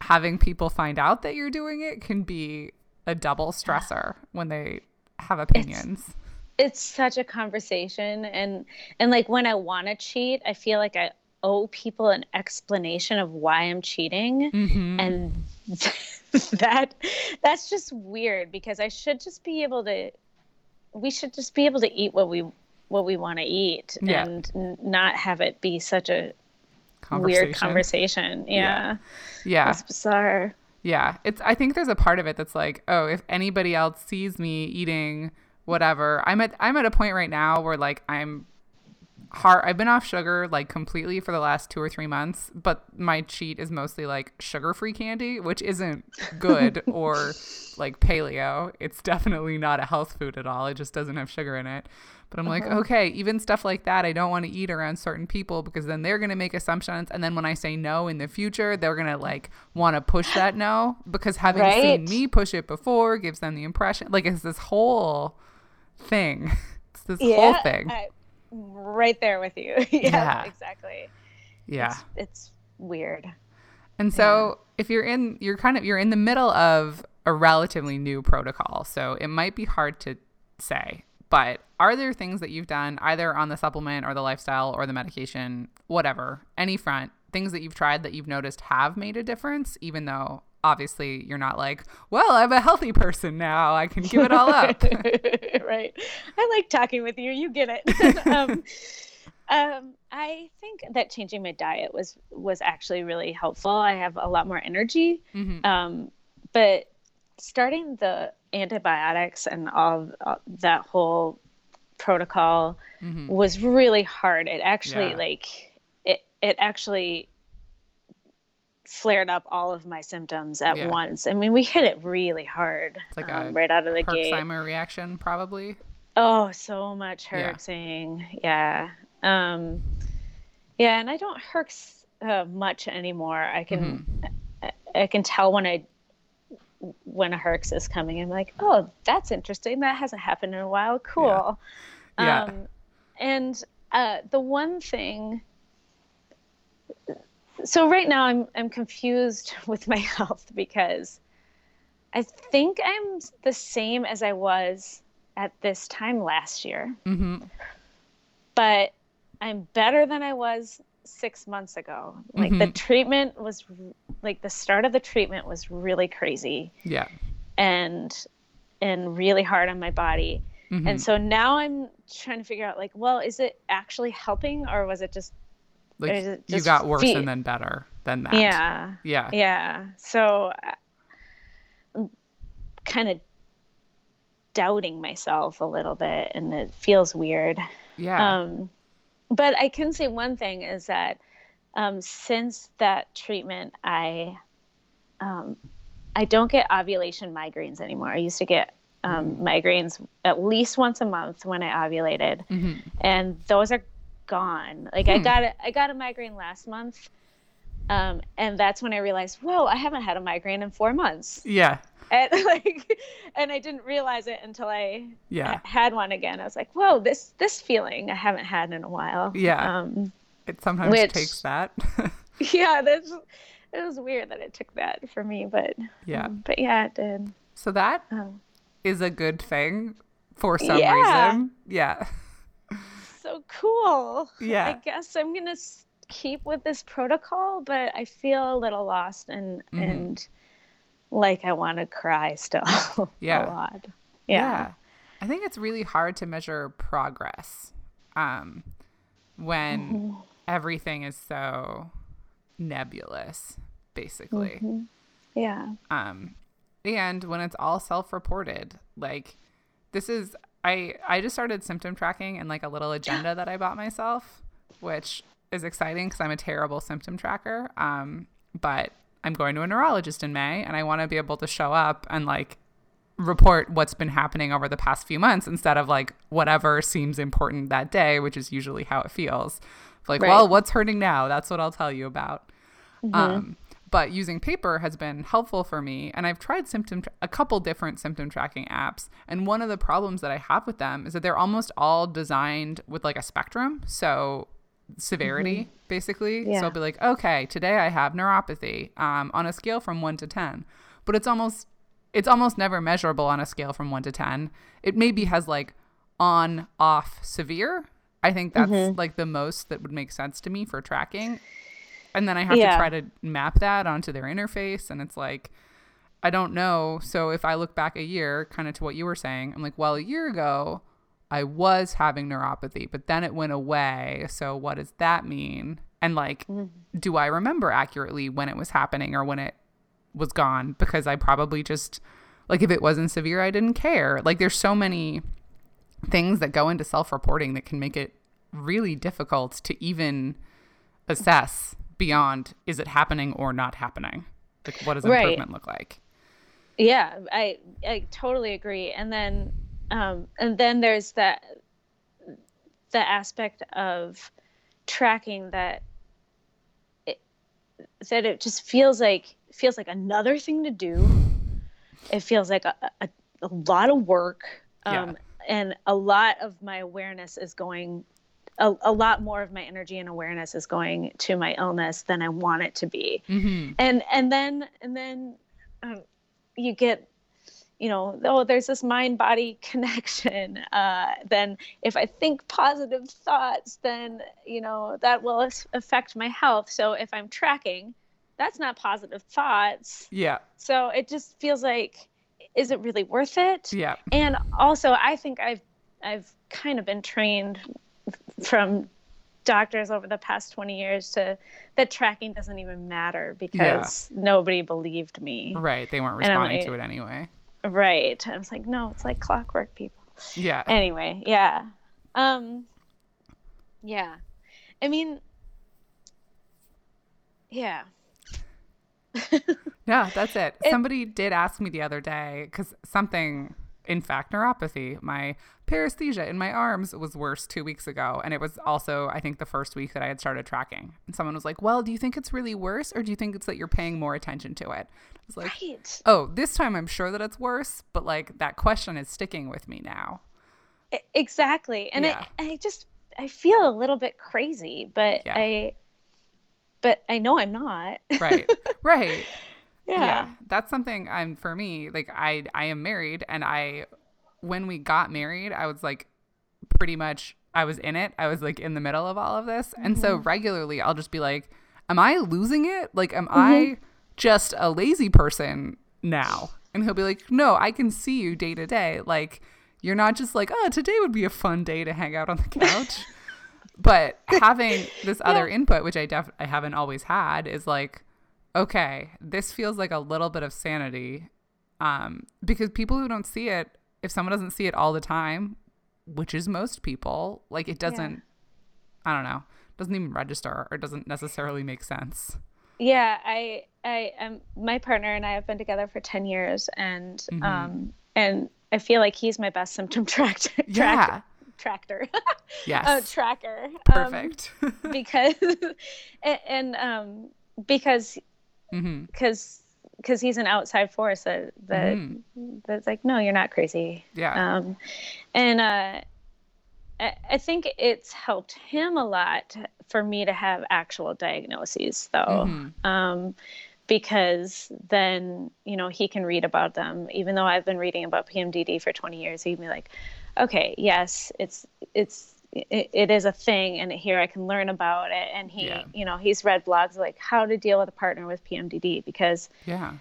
having people find out that you're doing it can be a double stressor when they have opinions. it's, it's such a conversation. And and like when i want to cheat i feel like i owe people an explanation of why I'm cheating. Mm-hmm. And that that's just weird because I should just be able to we should just be able to eat what we what we want to eat yeah. and n- not have it be such a conversation. weird conversation. Yeah. Yeah. It's bizarre. Yeah. It's I think there's a part of it that's like, oh, if anybody else sees me eating whatever, I'm at I'm at a point right now where like I'm hard I've been off sugar like completely for the last 2 or 3 months, but my cheat is mostly like sugar-free candy, which isn't good or like paleo. It's definitely not a health food at all. It just doesn't have sugar in it. But I'm uh-huh. like, okay, even stuff like that, I don't want to eat around certain people because then they're going to make assumptions. And then when I say no in the future, they're going to like want to push that no because having right? seen me push it before gives them the impression like it's this whole thing. It's this yeah, whole thing. I- right there with you. yeah, yeah, exactly. Yeah. It's, it's weird. And so yeah. if you're in you're kind of you're in the middle of a relatively new protocol. So it might be hard to say, but are there things that you've done either on the supplement or the lifestyle or the medication, whatever, any front, things that you've tried that you've noticed have made a difference even though obviously you're not like, well, I'm a healthy person now. I can give it all up. right. I like talking with you. You get it. um, um, I think that changing my diet was was actually really helpful. I have a lot more energy. Mm-hmm. Um, but starting the antibiotics and all, all that whole protocol mm-hmm. was really hard. It actually yeah. like it it actually flared up all of my symptoms at yeah. once. I mean, we hit it really hard, like um, right out of the gate. Herxheimer reaction, probably. Oh, so much herxing. Yeah. yeah. Um, yeah, and I don't herx uh, much anymore. I can, mm-hmm. I, I, can tell when I when a herx is coming. I'm like, oh, that's interesting. That hasn't happened in a while. Cool. Yeah. Yeah. Um, and uh, the one thing. So right now I'm I'm confused with my health because I think I'm the same as I was at this time last year, hmm but I'm better than I was six months ago. Like the Mhm. treatment was like the start of the treatment was really crazy Yeah. and and really hard on my body. Mhm. And so now I'm trying to figure out like, well, is it actually helping or was it just like you got worse fe- and then better than that. yeah. Yeah. Yeah. So I- I'm kind of doubting myself a little bit and it feels weird. Yeah. Um, but I can say one thing is that um, since that treatment, I um, I don't get ovulation migraines anymore. I used to get um, migraines at least once a month when I ovulated, hmm and those are gone. Like I Hmm. got a, I got a migraine last month, um, and that's when I realized, whoa, I haven't had a migraine in four months, Yeah. and like, and I didn't realize it until I Yeah. had one again. I was like, whoa, this this feeling I haven't had in a while. Yeah. Um, It sometimes Which- takes that. yeah, that's it was weird that it took that for me, but Yeah. um, but yeah, it did. so that Um, is a good thing for some Yeah. reason. Yeah. so cool. Yeah. I guess I'm gonna keep with this protocol, but I feel a little lost and Mhm. and like I want to cry still. Yeah. a lot. Yeah. I think it's really hard to measure progress um, when Mm-hmm. everything is so nebulous, basically. Mhm. Yeah. Um, and when it's all self-reported, like this is I I just started symptom tracking and like a little agenda that I bought myself, which is exciting because I'm a terrible symptom tracker. Um, but I'm going to a neurologist in May, and I want to be able to show up and like report what's been happening over the past few months instead of like whatever seems important that day, which is usually how it feels. Like, Right. well, what's hurting now? That's what I'll tell you about. Um, but using paper has been helpful for me, and I've tried symptom tra- a couple different symptom tracking apps. And one of the problems that I have with them is that they're almost all designed with like a spectrum, so severity basically. Yeah. So I'll be like, okay, today I have neuropathy um, on a scale from one to ten, but it's almost it's almost never measurable on a scale from one to ten. It maybe has like on off severe. I think that's like the most that would make sense to me for tracking and then I have Yeah. to try to map that onto their interface and it's like I don't know. So if I look back a year, kind of to what you were saying, I'm like, well, a year ago I was having neuropathy, but then it went away. So what does that mean? And like, mm-hmm. do I remember accurately when it was happening or when it was gone? Because I probably just like if it wasn't severe, I didn't care. Like there's so many things that go into self-reporting that can make it really difficult to even assess beyond is it happening or not happening like what does Right. improvement look like Yeah, I I totally agree. And then um, and then there's that the aspect of tracking that it, that it just feels like feels like another thing to do. It feels like a, a, a lot of work. Um, Yeah. And a lot of my awareness is going, a, a lot more of my energy and awareness is going to my illness than I want it to be. Mm-hmm. and and then and then um, you get you know oh there's this mind body connection. Uh, then if i think positive thoughts then you know that will affect my health. So if i'm tracking that's not positive thoughts. Yeah. So it just feels like is it really worth it? Yeah. And also i think i've i've kind of been trained from doctors over the past 20 years to that tracking doesn't even matter because nobody believed me. Right they weren't responding like- to it anyway. Right i was like no it's like clockwork people. Yeah. Anyway yeah. Um yeah. I mean yeah. Yeah that's it. It- somebody did ask me the other day because something in fact neuropathy. My paresthesia in my arms was worse two weeks ago. And it was also, I think, the first week that I had started tracking. And someone was like, Well, do you think it's really worse or do you think it's that you're paying more attention to it? I was like, right. Oh, this time I'm sure that it's worse, but like that question is sticking with me now. Exactly. And yeah. I, I just, I feel a little bit crazy, but yeah. I, but I know I'm not. right. Right. Yeah. yeah. That's something I'm for me, like I I am married and I when we got married, I was like pretty much I was in it. I was like in the middle of all of this. Mm-hmm. And so mm-hmm. regularly I'll just be like, Am I losing it? Like am mm-hmm. I just a lazy person now? And he'll be like, No, I can see you day to day. Like you're not just like, oh, today would be a fun day to hang out on the couch but having this other yeah. input which i def i haven't always had is like okay this feels like a little bit of sanity um because people who don't see it if someone doesn't see it all the time which is most people like it doesn't yeah. i don't know doesn't even register or doesn't necessarily make sense yeah i i am my partner and i have been together for 10 years and mm-hmm. um and i feel like he's my best symptom track yeah tractor. yes. A tracker. Um, Perfect. Um, because and, and um because mm-hmm. because because he's an outside force that that mm. that's like no you're not crazy yeah um and uh I, I think it's helped him a lot for me to have actual diagnoses though mm-hmm. um because then you know he can read about them even though i've been reading about pmdd for 20 years he'd be like okay, yes, it's it's it, it is a thing, and here I can learn about it. And he, yeah. you know, he's read blogs like how to deal with a partner with PMDD because yeah,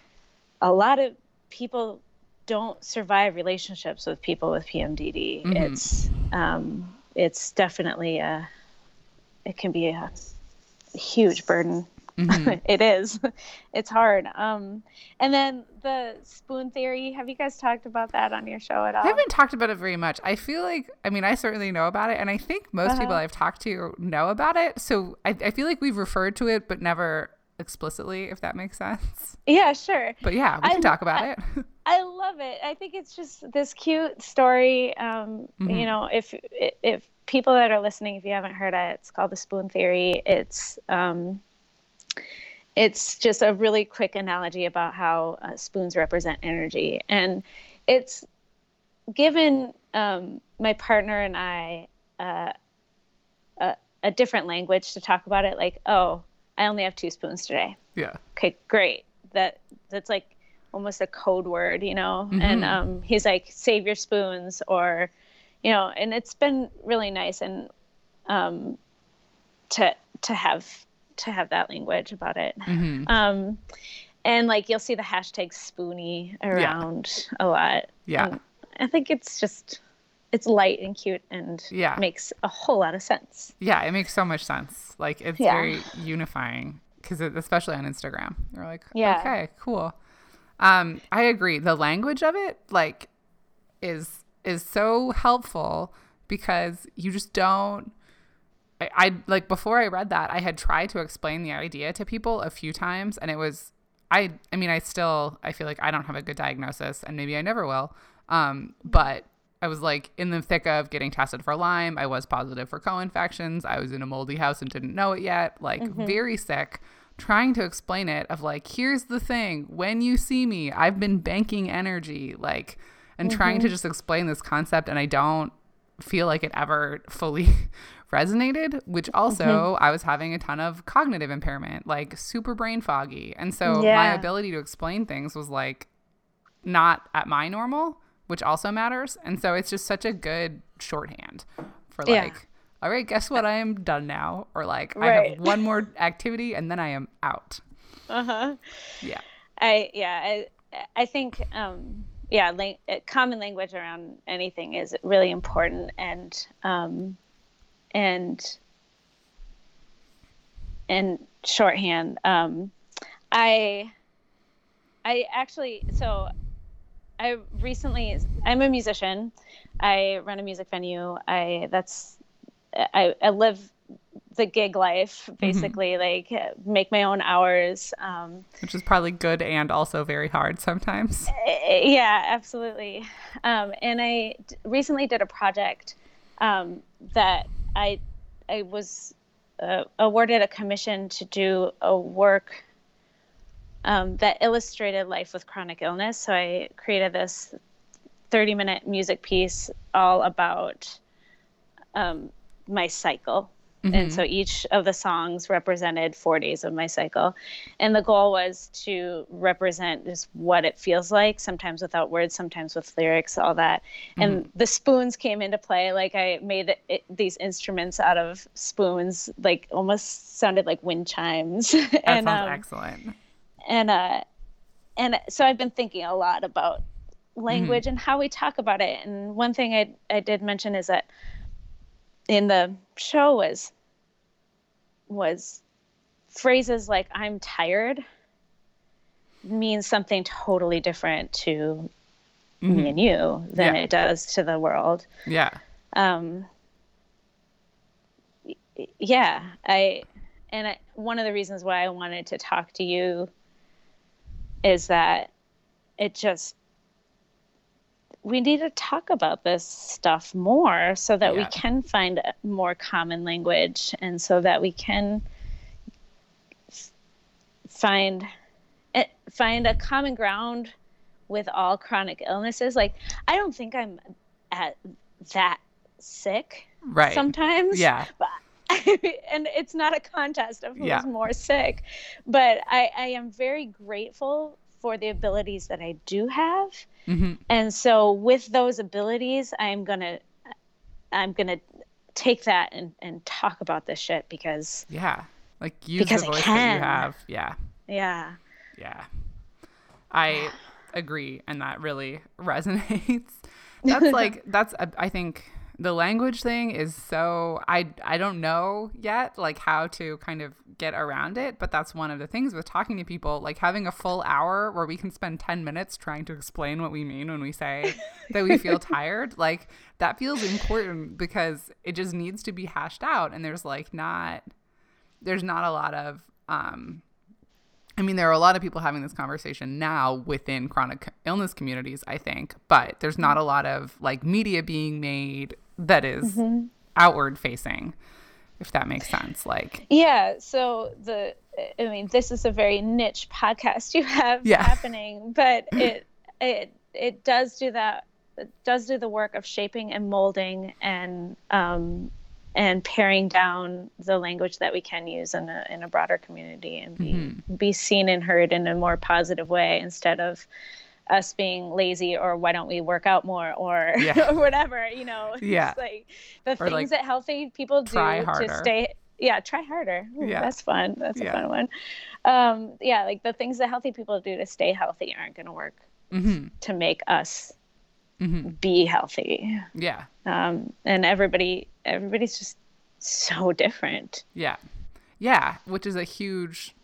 a lot of people don't survive relationships with people with PMDD. Mm-hmm. It's um, it's definitely a it can be a huge burden Mm-hmm. it is. It's hard. Um, and then the spoon theory. Have you guys talked about that on your show at all? I haven't talked about it very much. I feel like, I mean, I certainly know about it, and I think most uh-huh. people I've talked to know about it. So I, I feel like we've referred to it, but never explicitly, if that makes sense. Yeah, sure. But yeah, we can I, talk about I, it. I love it. I think it's just this cute story. Um, mm-hmm. You know, if if people that are listening, if you haven't heard it, it's called the Spoon Theory. It's um, it's just a really quick analogy about how uh, spoons represent energy. And it's given um, my partner and I uh, a, a, different language to talk about it. Like, oh, I only have two spoons today. Yeah. Okay, great. That that's like almost a code word, you know. Mm-hmm. And um, he's like, save your spoons, or you know. And it's been really nice and um, to to have to have that language about it. Mm-hmm. Um, and like you'll see the hashtag spoonie around yeah. a lot. Yeah. And I think it's just it's light and cute and yeah. makes a whole lot of sense. Yeah, it makes so much sense. Like it's yeah. very unifying because especially on Instagram, you're like, yeah. okay, cool. Um, I agree. The language of it, like, is is so helpful because you just don't I, I like before I read that, I had tried to explain the idea to people a few times, and it was I I mean I still I feel like I don't have a good diagnosis, and maybe I never will. Um, but I was like in the thick of getting tested for Lyme. I was positive for co-infections. I was in a moldy house and didn't know it yet. Like mm-hmm. very sick. Trying to explain it of like, here's the thing. When you see me, I've been banking energy, like, and mm-hmm. trying to mm-hmm. just explain this concept, and I don't feel like it ever fully resonated, which also mm-hmm. I was having a ton of cognitive impairment, like super brain foggy. And so yeah. my ability to explain things was like not at my normal, which also matters. And so it's just such a good shorthand for like, yeah. all right, guess what? I am done now. Or like, right. I have one more activity and then I am out. Uh huh. Yeah. I, yeah, I, I think, um, yeah, la- common language around anything is really important. And, um, and and shorthand. Um, I I actually so I recently I'm a musician. I run a music venue. I that's I, I live the gig life basically mm-hmm. like make my own hours um, which is probably good and also very hard sometimes eh, yeah absolutely um, and I d- recently did a project um, that i i was uh, awarded a commission to do a work um, that illustrated life with chronic illness. So i created this 30 minute music piece all about um, my cycle Mm-hmm. And so each of the songs represented four days of my cycle. And the goal was to represent just what it feels like, sometimes without words, sometimes with lyrics, all that. Mm-hmm. And the spoons came into play. Like I made it, these instruments out of spoons, like almost sounded like wind chimes. That and, sounds um, excellent. And, uh, and so I've been thinking a lot about language mm-hmm. and how we talk about it. And one thing I, I did mention is that in the show was was phrases like i'm tired means something totally different to mm-hmm. me and you than yeah. it does to the world yeah um yeah i and I, one of the reasons why i wanted to talk to you is that it just we need to talk about this stuff more so that yeah. we can find more common language and so that we can find eh, find a common ground with all chronic illnesses like i don't think i'm at that sick right sometimes yeah but, and it's not a contest of who's yeah. more sick but I, I am very grateful for the abilities that I do have. Mm-hmm. And so with those abilities, I'm going to I'm going to take that and, and talk about this shit because yeah, like use because the voice that you have. Yeah. Yeah. Yeah. I agree and that really resonates. That's like that's I think the language thing is so I I don't know yet like how to kind of get around it, but that's one of the things with talking to people, like having a full hour where we can spend 10 minutes trying to explain what we mean when we say that we feel tired, like that feels important because it just needs to be hashed out and there's like not there's not a lot of um I mean, there are a lot of people having this conversation now within chronic illness communities, I think, but there's not a lot of like media being made that is mm-hmm. outward facing, if that makes sense. Like, yeah. So the, I mean, this is a very niche podcast you have yeah. happening, but it, it, it does do that. It does do the work of shaping and molding and um, and paring down the language that we can use in a in a broader community and be mm-hmm. be seen and heard in a more positive way instead of us being lazy or why don't we work out more or, yeah. or whatever you know yeah like the or things like, that healthy people do to stay yeah try harder Ooh, yeah that's fun that's yeah. a fun one um yeah like the things that healthy people do to stay healthy aren't going to work mm-hmm. to make us mm-hmm. be healthy yeah um and everybody everybody's just so different. Yeah. Yeah, which is a huge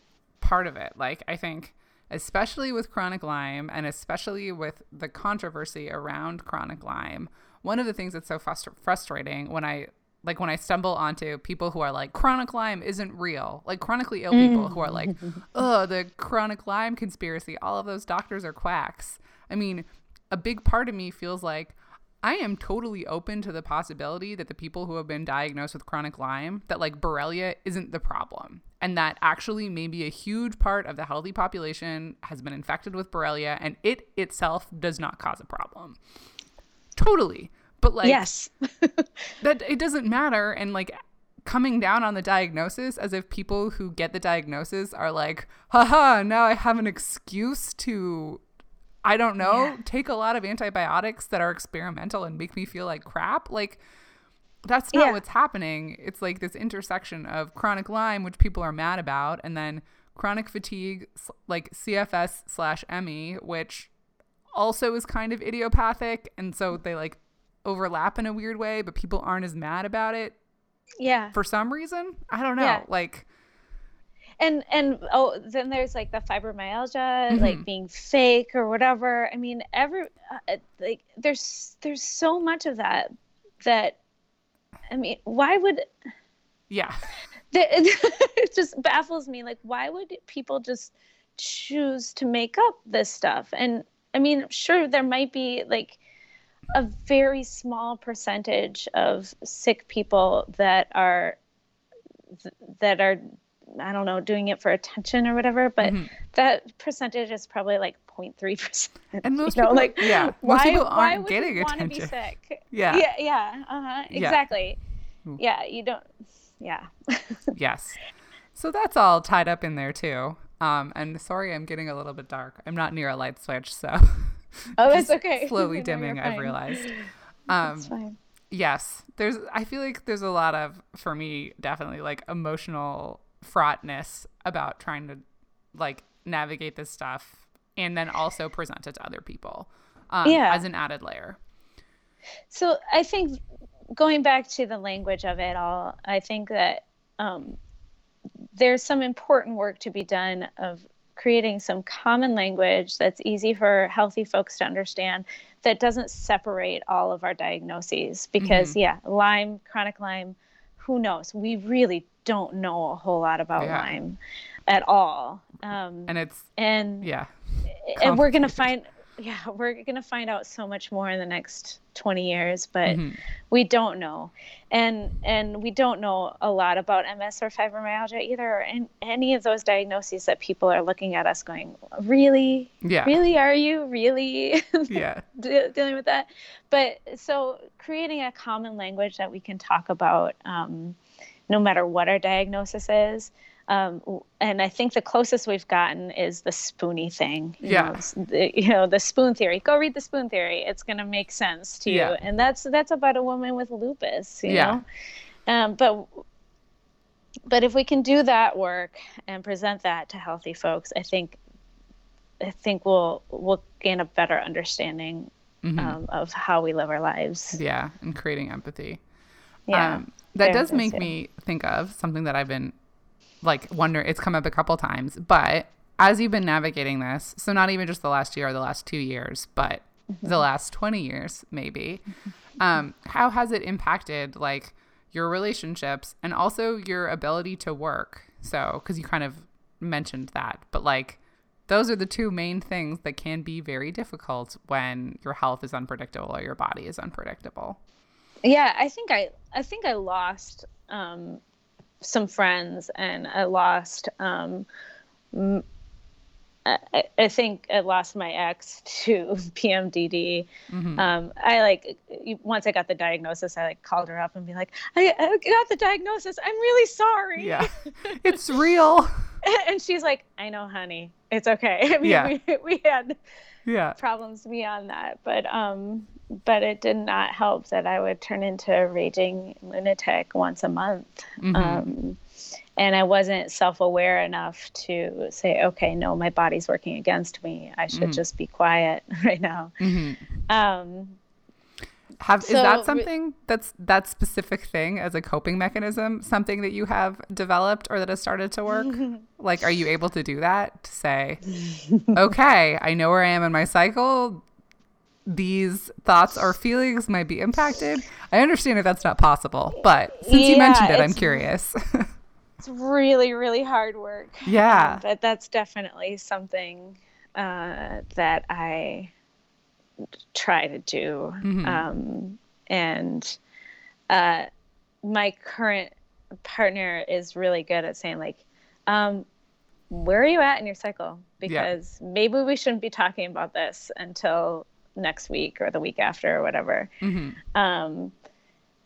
part of it. Like I think especially with chronic Lyme and especially with the controversy around chronic Lyme, one of the things that's so frust- frustrating when I like when I stumble onto people who are like chronic Lyme isn't real, like chronically ill people who are like, "Oh, the chronic Lyme conspiracy, all of those doctors are quacks." I mean, a big part of me feels like I am totally open to the possibility that the people who have been diagnosed with chronic Lyme, that like Borrelia isn't the problem. And that actually maybe a huge part of the healthy population has been infected with Borrelia and it itself does not cause a problem. Totally. But like, yes, that it doesn't matter. And like, coming down on the diagnosis as if people who get the diagnosis are like, haha, now I have an excuse to I don't know, yeah. take a lot of antibiotics that are experimental and make me feel like crap. Like that's not yeah. what's happening. It's like this intersection of chronic Lyme, which people are mad about, and then chronic fatigue, like CFS slash ME, which also is kind of idiopathic. And so they like overlap in a weird way, but people aren't as mad about it. Yeah. For some reason. I don't know. Yeah. Like, and and oh then there's like the fibromyalgia mm-hmm. like being fake or whatever i mean every uh, like there's there's so much of that that i mean why would Yeah. it just baffles me. Like, why would people just choose to make up this stuff? And I mean, sure, there might be like a very small percentage of sick people that are that are I don't know doing it for attention or whatever, but mm-hmm. that percentage is probably like 0.3 percent. And most you know, people, like, yeah, why, most why getting would you attention. Want to be sick? Yeah, yeah, yeah, uh-huh. exactly. Yeah. you don't. Yeah. yes. So that's all tied up in there too. Um, and sorry, I'm getting a little bit dark. I'm not near a light switch, so. Oh, it's okay. Slowly dimming, I've realized. Um, fine. Yes, there's. I feel like there's a lot of, for me, definitely like emotional fraughtness about trying to, like, navigate this stuff and then also present it to other people. Um, yeah. As an added layer. So I think going back to the language of it all, I think that um, there's some important work to be done of creating some common language that's easy for healthy folks to understand that doesn't separate all of our diagnoses because mm-hmm. yeah lyme chronic lyme who knows we really don't know a whole lot about yeah. lyme at all um, and it's and yeah and we're gonna find yeah, we're going to find out so much more in the next 20 years, but mm-hmm. we don't know. And and we don't know a lot about MS or fibromyalgia either, or and any of those diagnoses that people are looking at us going, really? Yeah. Really? Are you really yeah. dealing with that? But so creating a common language that we can talk about um, no matter what our diagnosis is. Um, and I think the closest we've gotten is the spoony thing. You yeah. Know, the, you know, the spoon theory. Go read the spoon theory. It's going to make sense to yeah. you. And that's that's about a woman with lupus. You yeah. know. Um, but but if we can do that work and present that to healthy folks, I think I think we'll we'll gain a better understanding mm-hmm. um, of how we live our lives. Yeah, and creating empathy. Yeah. Um, that does make me think of something that I've been like wonder it's come up a couple times. But as you've been navigating this so not even just the last year or the last two years but mm-hmm. the last 20 years maybe um, how has it impacted like your relationships and also your ability to work? So because you kind of mentioned that but like those are the two main things that can be very difficult when your health is unpredictable or your body is unpredictable. Yeah i think i i think i lost um some friends and I lost um, I, I, think I lost my ex to PMDD. Mm-hmm. Um, I like once I got the diagnosis, I like called her up and be like, I, I got the diagnosis. I'm really sorry. Yeah, it's real. and she's like, I know, honey. It's okay. I mean, yeah. we, we had yeah problems beyond that, but um, but it did not help that I would turn into a raging lunatic once a month. Mm-hmm. Um, and I wasn't self aware enough to say, okay, no, my body's working against me. I should mm-hmm. just be quiet right now. Mm-hmm. Um, have so, is that something that's that specific thing as a coping mechanism something that you have developed or that has started to work like are you able to do that to say okay i know where i am in my cycle these thoughts or feelings might be impacted. I understand if that's not possible, but since yeah, you mentioned it, I'm curious. it's really, really hard work. Yeah. Um, but that's definitely something uh, that I try to do. Mm-hmm. Um, and uh, my current partner is really good at saying, like, um, where are you at in your cycle? Because yeah. maybe we shouldn't be talking about this until next week or the week after or whatever. Mm-hmm. Um,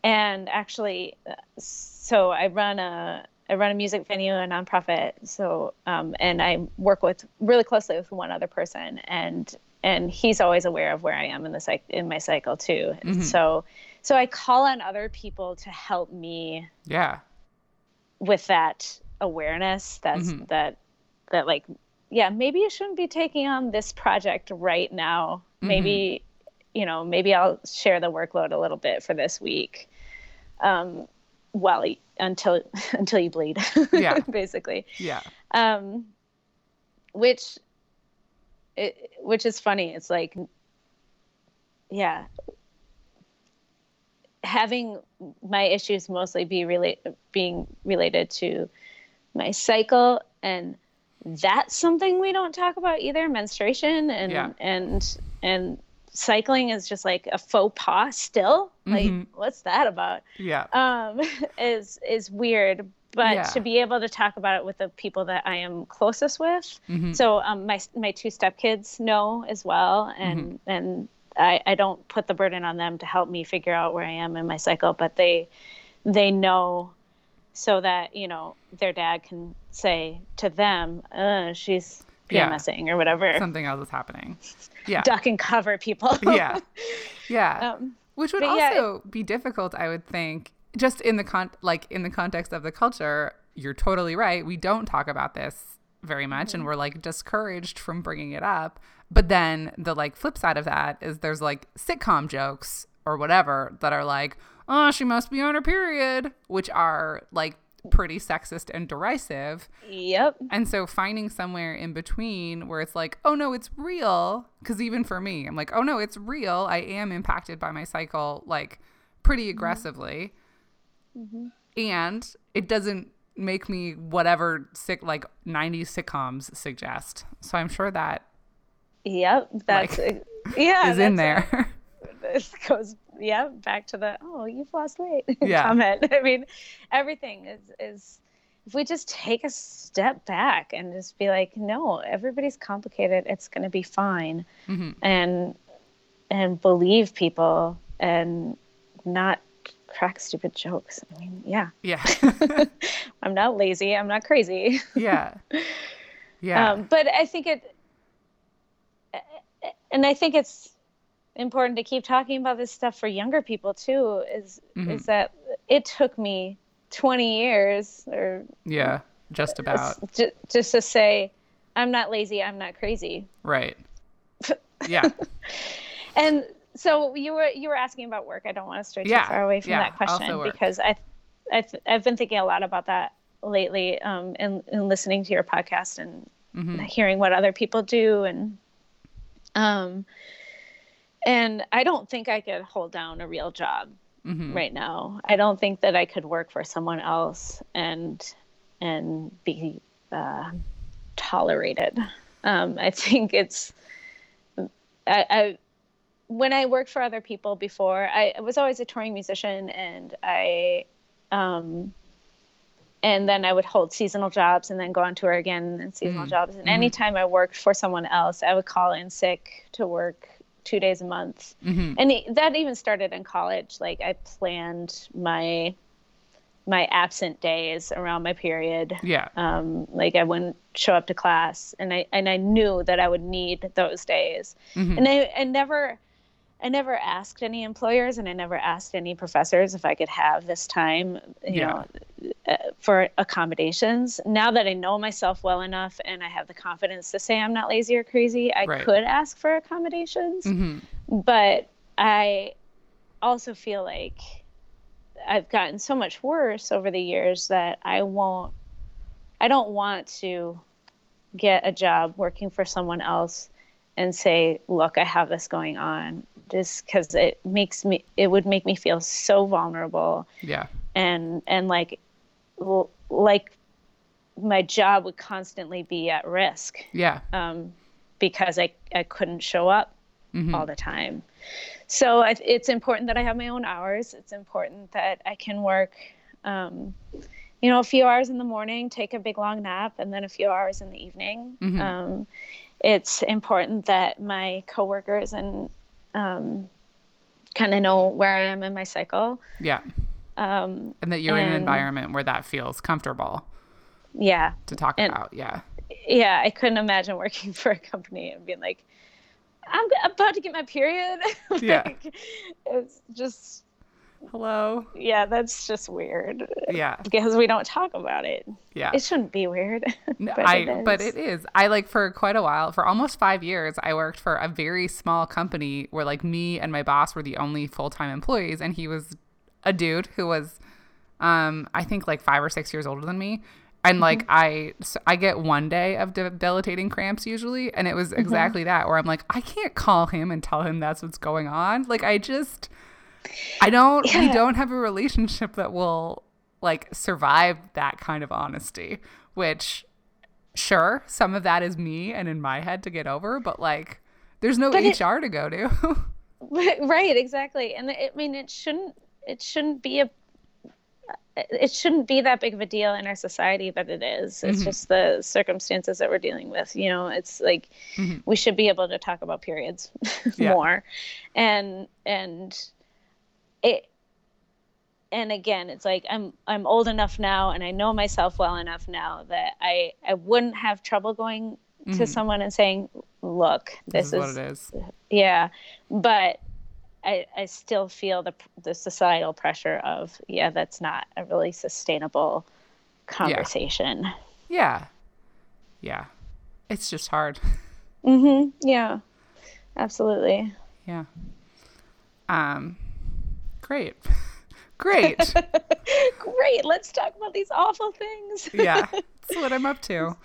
and actually, so I run a I run a music venue, a nonprofit. So um, and I work with really closely with one other person, and and he's always aware of where I am in the cycle in my cycle too. Mm-hmm. So so I call on other people to help me. Yeah. With that awareness, that's mm-hmm. that that like yeah, maybe you shouldn't be taking on this project right now mm-hmm. maybe you know maybe i'll share the workload a little bit for this week um well until until you bleed yeah. basically. Yeah. Um which it, which is funny. It's like yeah. Having my issues mostly be relate being related to my cycle and that's something we don't talk about either menstruation and Yeah. and and cycling is just like a faux pas still like Mhm. what's that about Yeah. um is is weird but Yeah. to be able to talk about it with the people that I am closest with Mhm. so um my my two stepkids know as well and and I I don't put the burden on them to help me figure out where I am in my cycle but they they know so that you know their dad can say to them uh, she's Yeah. PMSing or whatever Something else is happening. Yeah. duck and cover people yeah. Yeah. um, Which would but yeah, also be difficult, I would think, just in the con like in the context of the culture. You're totally right. We don't talk about this very much, Mm-hmm. and we're like discouraged from bringing it up. But then the like flip side of that is there's like sitcom jokes or whatever that are like, oh, she must be on her period, which are like pretty sexist and derisive. yep And so finding somewhere in between where it's like, oh no, it's real. Because even for me, I'm like, oh no, it's real. I am impacted by my cycle like pretty mm-hmm. aggressively. Mm-hmm. And it doesn't make me whatever sick like 90s sitcoms suggest. So I'm sure that Yep, that's yeah. is in there. a- this goes yeah back to the oh you've lost weight Yeah. comment. I mean, everything is is if we just take a step back and just be like, no, everybody's complicated. It's going to be fine, Mhm. and and believe people and not crack stupid jokes. I mean, yeah, yeah. I'm not lazy. I'm not crazy. yeah. Yeah. Um, but I think it, and I think it's important to keep talking about this stuff for younger people too. Is Mhm. is that it took me 20 years or yeah. Just about. j- just to say, I'm not lazy. I'm not crazy. Right. Yeah. And so you were you were asking about work. I don't want to stray Yeah, too far away from yeah, that question because I, I I've been thinking a lot about that lately, um, and, and listening to your podcast and Mhm. hearing what other people do and um and I don't think I could hold down a real job Mhm. right now. I don't think that I could work for someone else and and be uh, tolerated. Um, I think it's I, I when I worked for other people before, I, was always a touring musician and I um and then I would hold seasonal jobs and then go on tour again and seasonal Mhm. jobs. And Mhm. anytime I worked for someone else, I would call in sick to work two days a month Mhm. and that even started in college like i planned my my absent days around my period Yeah. um, like i wouldn't show up to class and i and i knew that i would need those days Mhm. and i i never i never asked any employers and i never asked any professors if i could have this time you Yeah. know uh, for accommodations now that i know myself well enough and i have the confidence to say i'm not lazy or crazy i Right. could ask for accommodations Mhm. but I also feel like I've gotten so much worse over the years that I won't I don't want to get a job working for someone else and say, "Look, I have this going on." Just cuz it makes me it would make me feel so vulnerable Yeah. and and like l- like my job would constantly be at risk Yeah. um, because I, I couldn't show up Mhm. all the time. So I, it's important that I have my own hours. It's important that I can work, um, you know, a few hours in the morning, take a big long nap, and then a few hours in the evening. Mhm. Um, it's important that my coworkers and um, kind of know where I am in my cycle. Yeah. Um, And that you're in an environment where that feels comfortable yeah, to talk And- about. Yeah. yeah, I couldn't imagine working for a company and being like, I'm about to get my period. Yeah. It's just, Hello. yeah, that's just weird Yeah. because we don't talk about it. Yeah. It shouldn't be weird. But I it but it is. I like for quite a while, for almost five years, I worked for a very small company where like me and my boss were the only full time employees, and he was a dude who was, um, I think like five or six years older than me. And like Mm-hmm. I, so I get one day of debilitating cramps usually, and it was Mm-hmm. exactly that where I'm like, I can't call him and tell him that's what's going on. Like I just, I don't we don't have a relationship that will like survive that kind of honesty, which sure, some of that is me and in my head to get over, but like there's no But it- HR to go to. right exactly and it, i mean it shouldn't it shouldn't be a it shouldn't be that big of a deal in our society but it is it's Mhm. just the circumstances that we're dealing with you know it's like Mhm. we should be able to talk about periods Yeah. more and and it and again it's like i'm i'm old enough now and i know myself well enough now that i i wouldn't have trouble going to Mhm. someone and saying look this, this, is, what it is. yeah, but I I still feel the the societal pressure of yeah, that's not a really sustainable conversation. Yeah. Yeah. It's just hard. Mhm. Yeah. Absolutely. Yeah. Um great. Great. Great. Let's talk about these awful things. yeah. That's what I'm up to.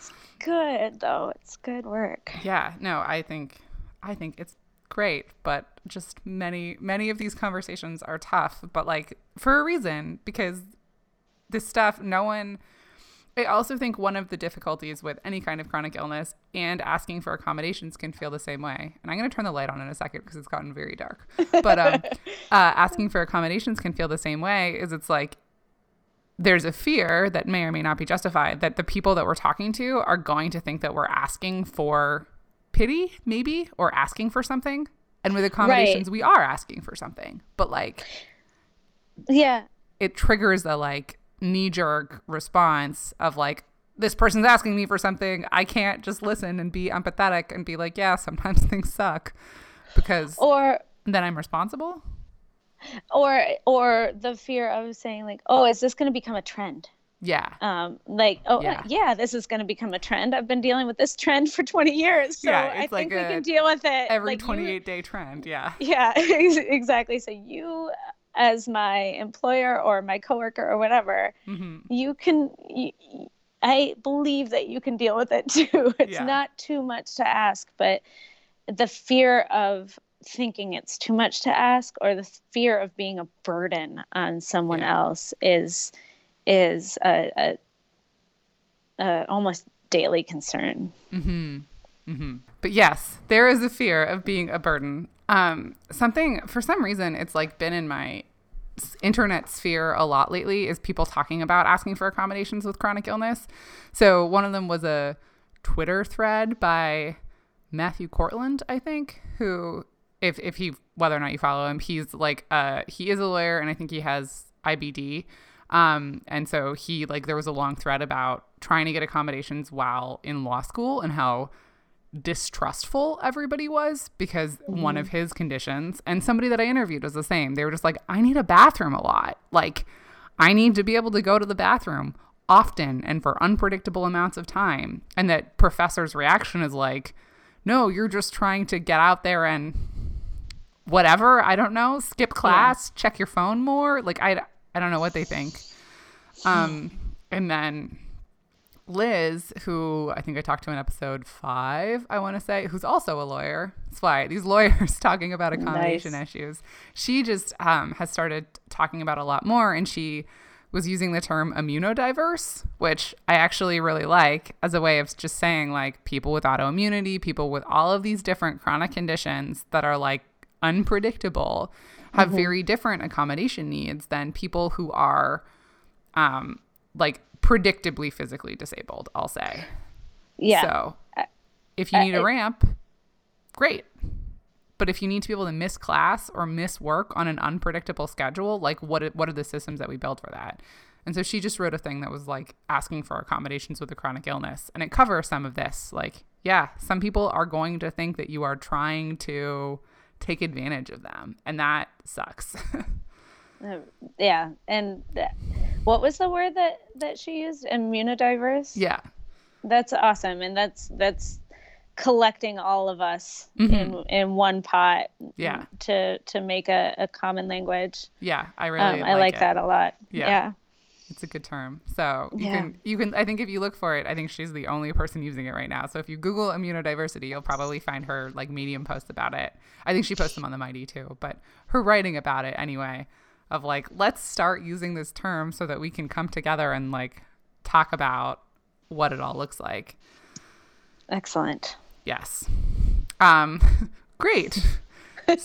good though. It's good work. Yeah, no, I think I think it's great, but just many many of these conversations are tough, but like for a reason because this stuff no one I also think one of the difficulties with any kind of chronic illness and asking for accommodations can feel the same way. And I'm going to turn the light on in a second because it's gotten very dark. But um, uh, asking for accommodations can feel the same way. Is it's like there's a fear that may or may not be justified that the people that we're talking to are going to think that we're asking for pity, maybe, or asking for something. And with accommodations, we are asking for something. But like Yeah. it triggers a like knee jerk response of like, this person's asking me for something. I can't just listen and be empathetic and be like, yeah, sometimes things suck because Or then I'm responsible. or or the fear of saying like, "Oh, is this going to become a trend?" Yeah. um like oh Yeah. yeah. this is going to become a trend i've been dealing with this trend for 20 years so Yeah, i like think we can deal with it Every Like, you- 28 day trend. Yeah. yeah exactly so you as my employer or my coworker or whatever hmm you can you, i believe that you can deal with it too it's Yeah. not too much to ask but the fear of thinking it's too much to ask or the fear of being a burden on someone Yeah. else is is a, a, a almost daily concern hmm hmm But yes, there is a fear of being a burden. Um, something for some reason it's like been in my internet sphere a lot lately is people talking about asking for accommodations with chronic illness. So one of them was a Twitter thread by Matthew Cortland, I think, who if if he whether or not you follow him, he's like uh he is a lawyer and I think he has IBD. Um and so he like there was a long thread about trying to get accommodations while in law school and how distrustful everybody was because one of his conditions and somebody that I interviewed was the same. They were just like I need a bathroom a lot. Like I need to be able to go to the bathroom often and for unpredictable amounts of time. And that professor's reaction is like, no, you're just trying to get out there and whatever. I don't know, skip class, check your phone more. Like, I, I don't know what they think. Um, and then Liz, who I think I talked to in episode five, I want to say, who's also a lawyer. That's why these lawyers talking about accommodation Nice. issues. She just um, has started talking about a lot more, and she was using the term immunodiverse, which I actually really like as a way of just saying like people with autoimmunity, people with all of these different chronic conditions that are like unpredictable have very different accommodation needs than people who are um like predictably physically disabled, I'll say. yeah So if you need a ramp, great. But if you need to be able to miss class or miss work on an unpredictable schedule, like what what are the systems that we build for that? And so she just wrote a thing that was like asking for accommodations with a chronic illness. And it covers some of this. Like, yeah, some people are going to think that you are trying to take advantage of them. And that sucks. Uh, yeah and what was the word that that she used immunodiverse yeah. that's awesome and that's that's collecting all of us in in one pot Mm-hmm. Yeah. to to make a, a common language Yeah. I really um, i like that a lot Yeah. yeah It's a good term. So you Yeah. can you can I think if you look for it, I think she's the only person using it right now. So if you Google immunodiversity, you'll probably find her like medium posts about it. I think she posts them on the Mighty too, but her writing about it anyway, of like, let's start using this term so that we can come together and like talk about what it all looks like. Excellent. Yes. Um, great.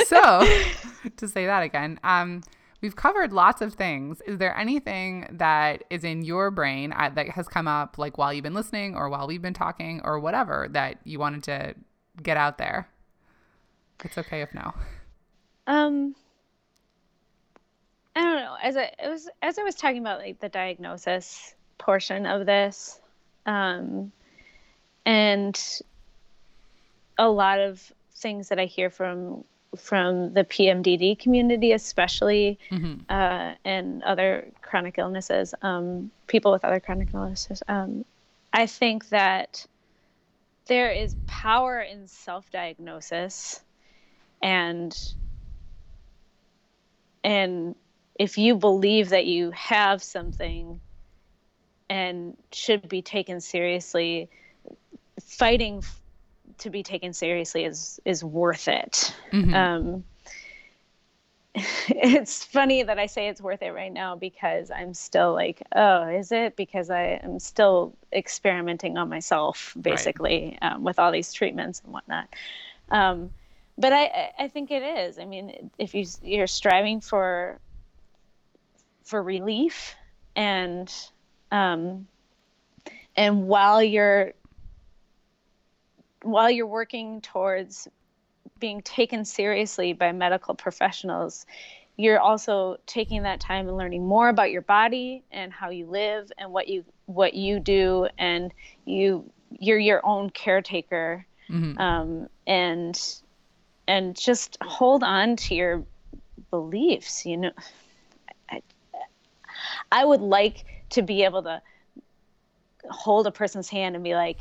so, to say that again, um, we've covered lots of things. Is there anything that is in your brain uh, that has come up, like while you've been listening or while we've been talking or whatever, that you wanted to get out there? It's okay if no. Um, I don't know. As I it was as I was talking about like the diagnosis portion of this, um, and a lot of things that I hear from from the PMDD community, especially, uh, and other chronic illnesses, um, people with other chronic illnesses. Um, I think that there is power in self-diagnosis, and and if you believe that you have something and should be taken seriously fighting f- to be taken seriously is is worth it. Um, it's funny that i say it's worth it right now because i'm still like oh is it? Because i am still experimenting on myself basically um, with all these treatments and whatnot. Um, but I, I- I think it is. I mean, if you you're striving for for relief, and um, and while you're while you're working towards being taken seriously by medical professionals, you're also taking that time and learning more about your body and how you live and what you what you do, and you you're your own caretaker, um, and and just hold on to your beliefs you know I would like to be able to hold a person's hand and be like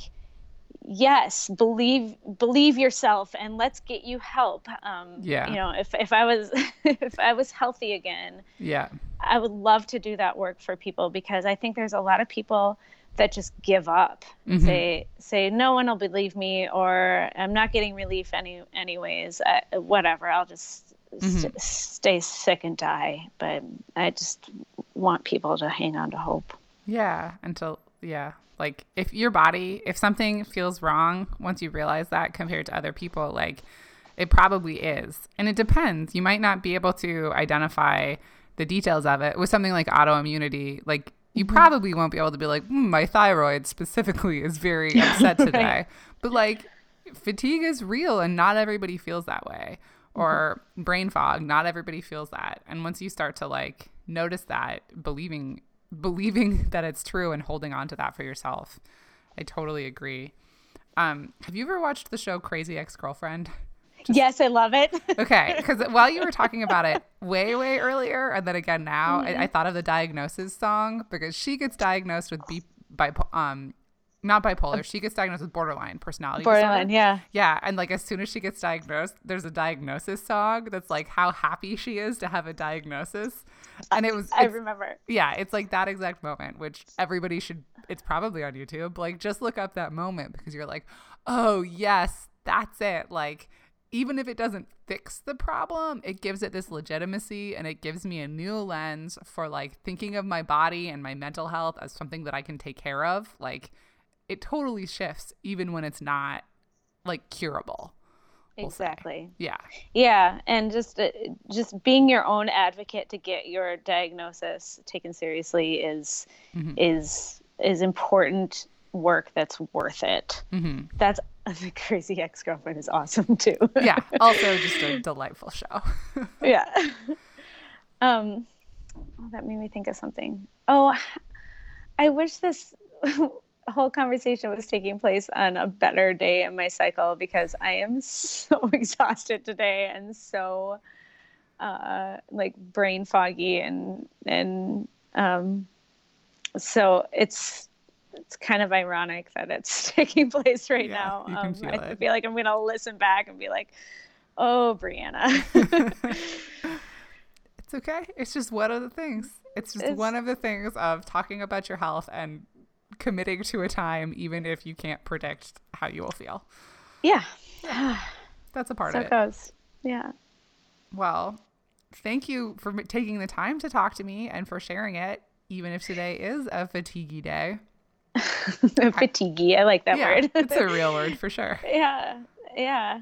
yes believe believe yourself and let's get you help um Yeah. you know if if i was if i was healthy again Yeah. I would love to do that work for people because I think there's a lot of people that just give up and say say no one will believe me or I'm not getting relief any anyways I, whatever I'll just st- stay sick and die but I just want people to hang on to hope Yeah, until yeah, like if your body, if something feels wrong, once you realize that compared to other people, like it probably is. And it depends. You might not be able to identify the details of it with something like autoimmunity. Like you probably won't be able to be like, hmm, my thyroid specifically is very upset today. But like fatigue is real and not everybody feels that way. Or brain fog, not everybody feels that. And once you start to like notice that, believing believing that it's true and holding on to that for yourself. I totally agree. Um, have you ever watched the show Crazy Ex-Girlfriend? yes I love it Okay, because while you were talking about it way, way earlier, and then again now, I, I thought of the diagnosis song because she gets diagnosed with B, bipo- um, not bipolar. She gets diagnosed with borderline personality borderline disorder. yeah Yeah, and like as soon as she gets diagnosed, there's a diagnosis song that's like how happy she is to have a diagnosis, and it was I remember yeah, it's like that exact moment, which everybody should. It's probably on YouTube. Like, just look up that moment because you're like, oh yes, that's it. Like, even if it doesn't fix the problem, it gives it this legitimacy and it gives me a new lens for like thinking of my body and my mental health as something that I can take care of. Like, it totally shifts even when it's not like curable. we'll say. exactly Yeah. yeah and just uh, just being your own advocate to get your diagnosis taken seriously is is is important work that's worth it that's the crazy ex-girlfriend is awesome too Yeah. Also, just a delightful show. yeah um oh, that made me think of something oh i wish this whole conversation was taking place on a better day in my cycle because i am so exhausted today and so uh like brain foggy and and um so it's it's kind of ironic that it's taking place right Yeah, now um, i it. feel like i'm gonna listen back and be like oh brianna It's okay. It's just one of the things. It's just It's- one of the things of talking about your health and committing to a time, even if you can't predict how you will feel. Yeah. That's a part so of it it. goes. Yeah. Well, thank you for taking the time to talk to me and for sharing it, even if today is a fatiguey day. Fatiguey. I like that yeah, word. it's a real word for sure. yeah. Yeah.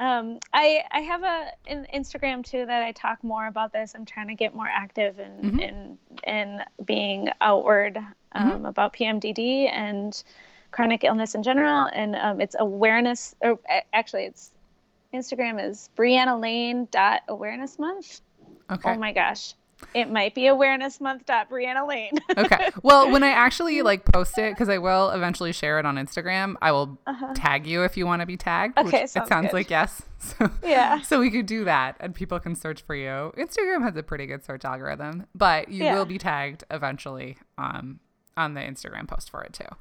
Um, I I have a an Instagram too that I talk more about this. I'm trying to get more active in Mhm. in in being outward um, Mm-hmm. about PMDD and chronic illness in general. And um, it's awareness, or actually, it's Instagram is Brianna Lane dot awareness month. Okay. Oh my gosh, it might be awareness month dot Brianna Lane. okay. Well, when I actually like post it, because I will eventually share it on Instagram, I will tag you if you want to be tagged. Uh-huh. Okay, it sounds sounds good. like yes. So, Yeah. So we could do that, and people can search for you. Instagram has a pretty good search algorithm, but you Yeah. will be tagged eventually um, on the Instagram post for it too, so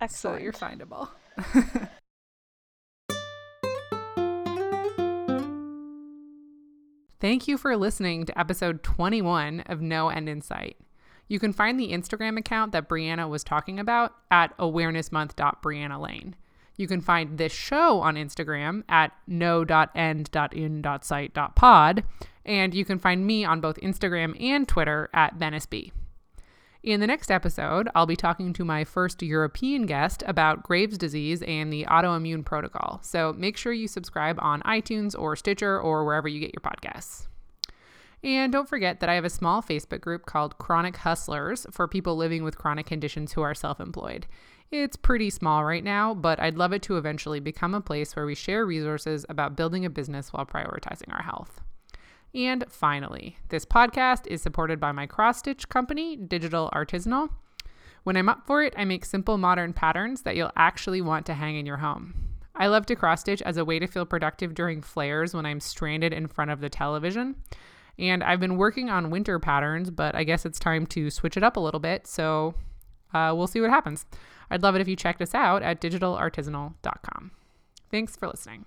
Excellent. that you're findable. Thank you for listening to episode 21 of No End in Sight. You can find the Instagram account that Brianna was talking about at awarenessmonth.briannalane. You can find this show on Instagram at no.end.in.sight.pod, and you can find me on both Instagram and Twitter at Venice B. In the next episode, I'll be talking to my first European guest about Graves' disease and the autoimmune protocol. So make sure you subscribe on iTunes or Stitcher or wherever you get your podcasts. And don't forget that I have a small Facebook group called Chronic Hustlers for people living with chronic conditions who are self employed. It's pretty small right now, but I'd love it to eventually become a place where we share resources about building a business while prioritizing our health. And finally, this podcast is supported by my cross stitch company, Digital Artisanal. When I'm up for it, I make simple modern patterns that you'll actually want to hang in your home. I love to cross stitch as a way to feel productive during flares when I'm stranded in front of the television. And I've been working on winter patterns, but I guess it's time to switch it up a little bit. So uh, we'll see what happens. I'd love it if you checked us out at digitalartisanal.com. Thanks for listening.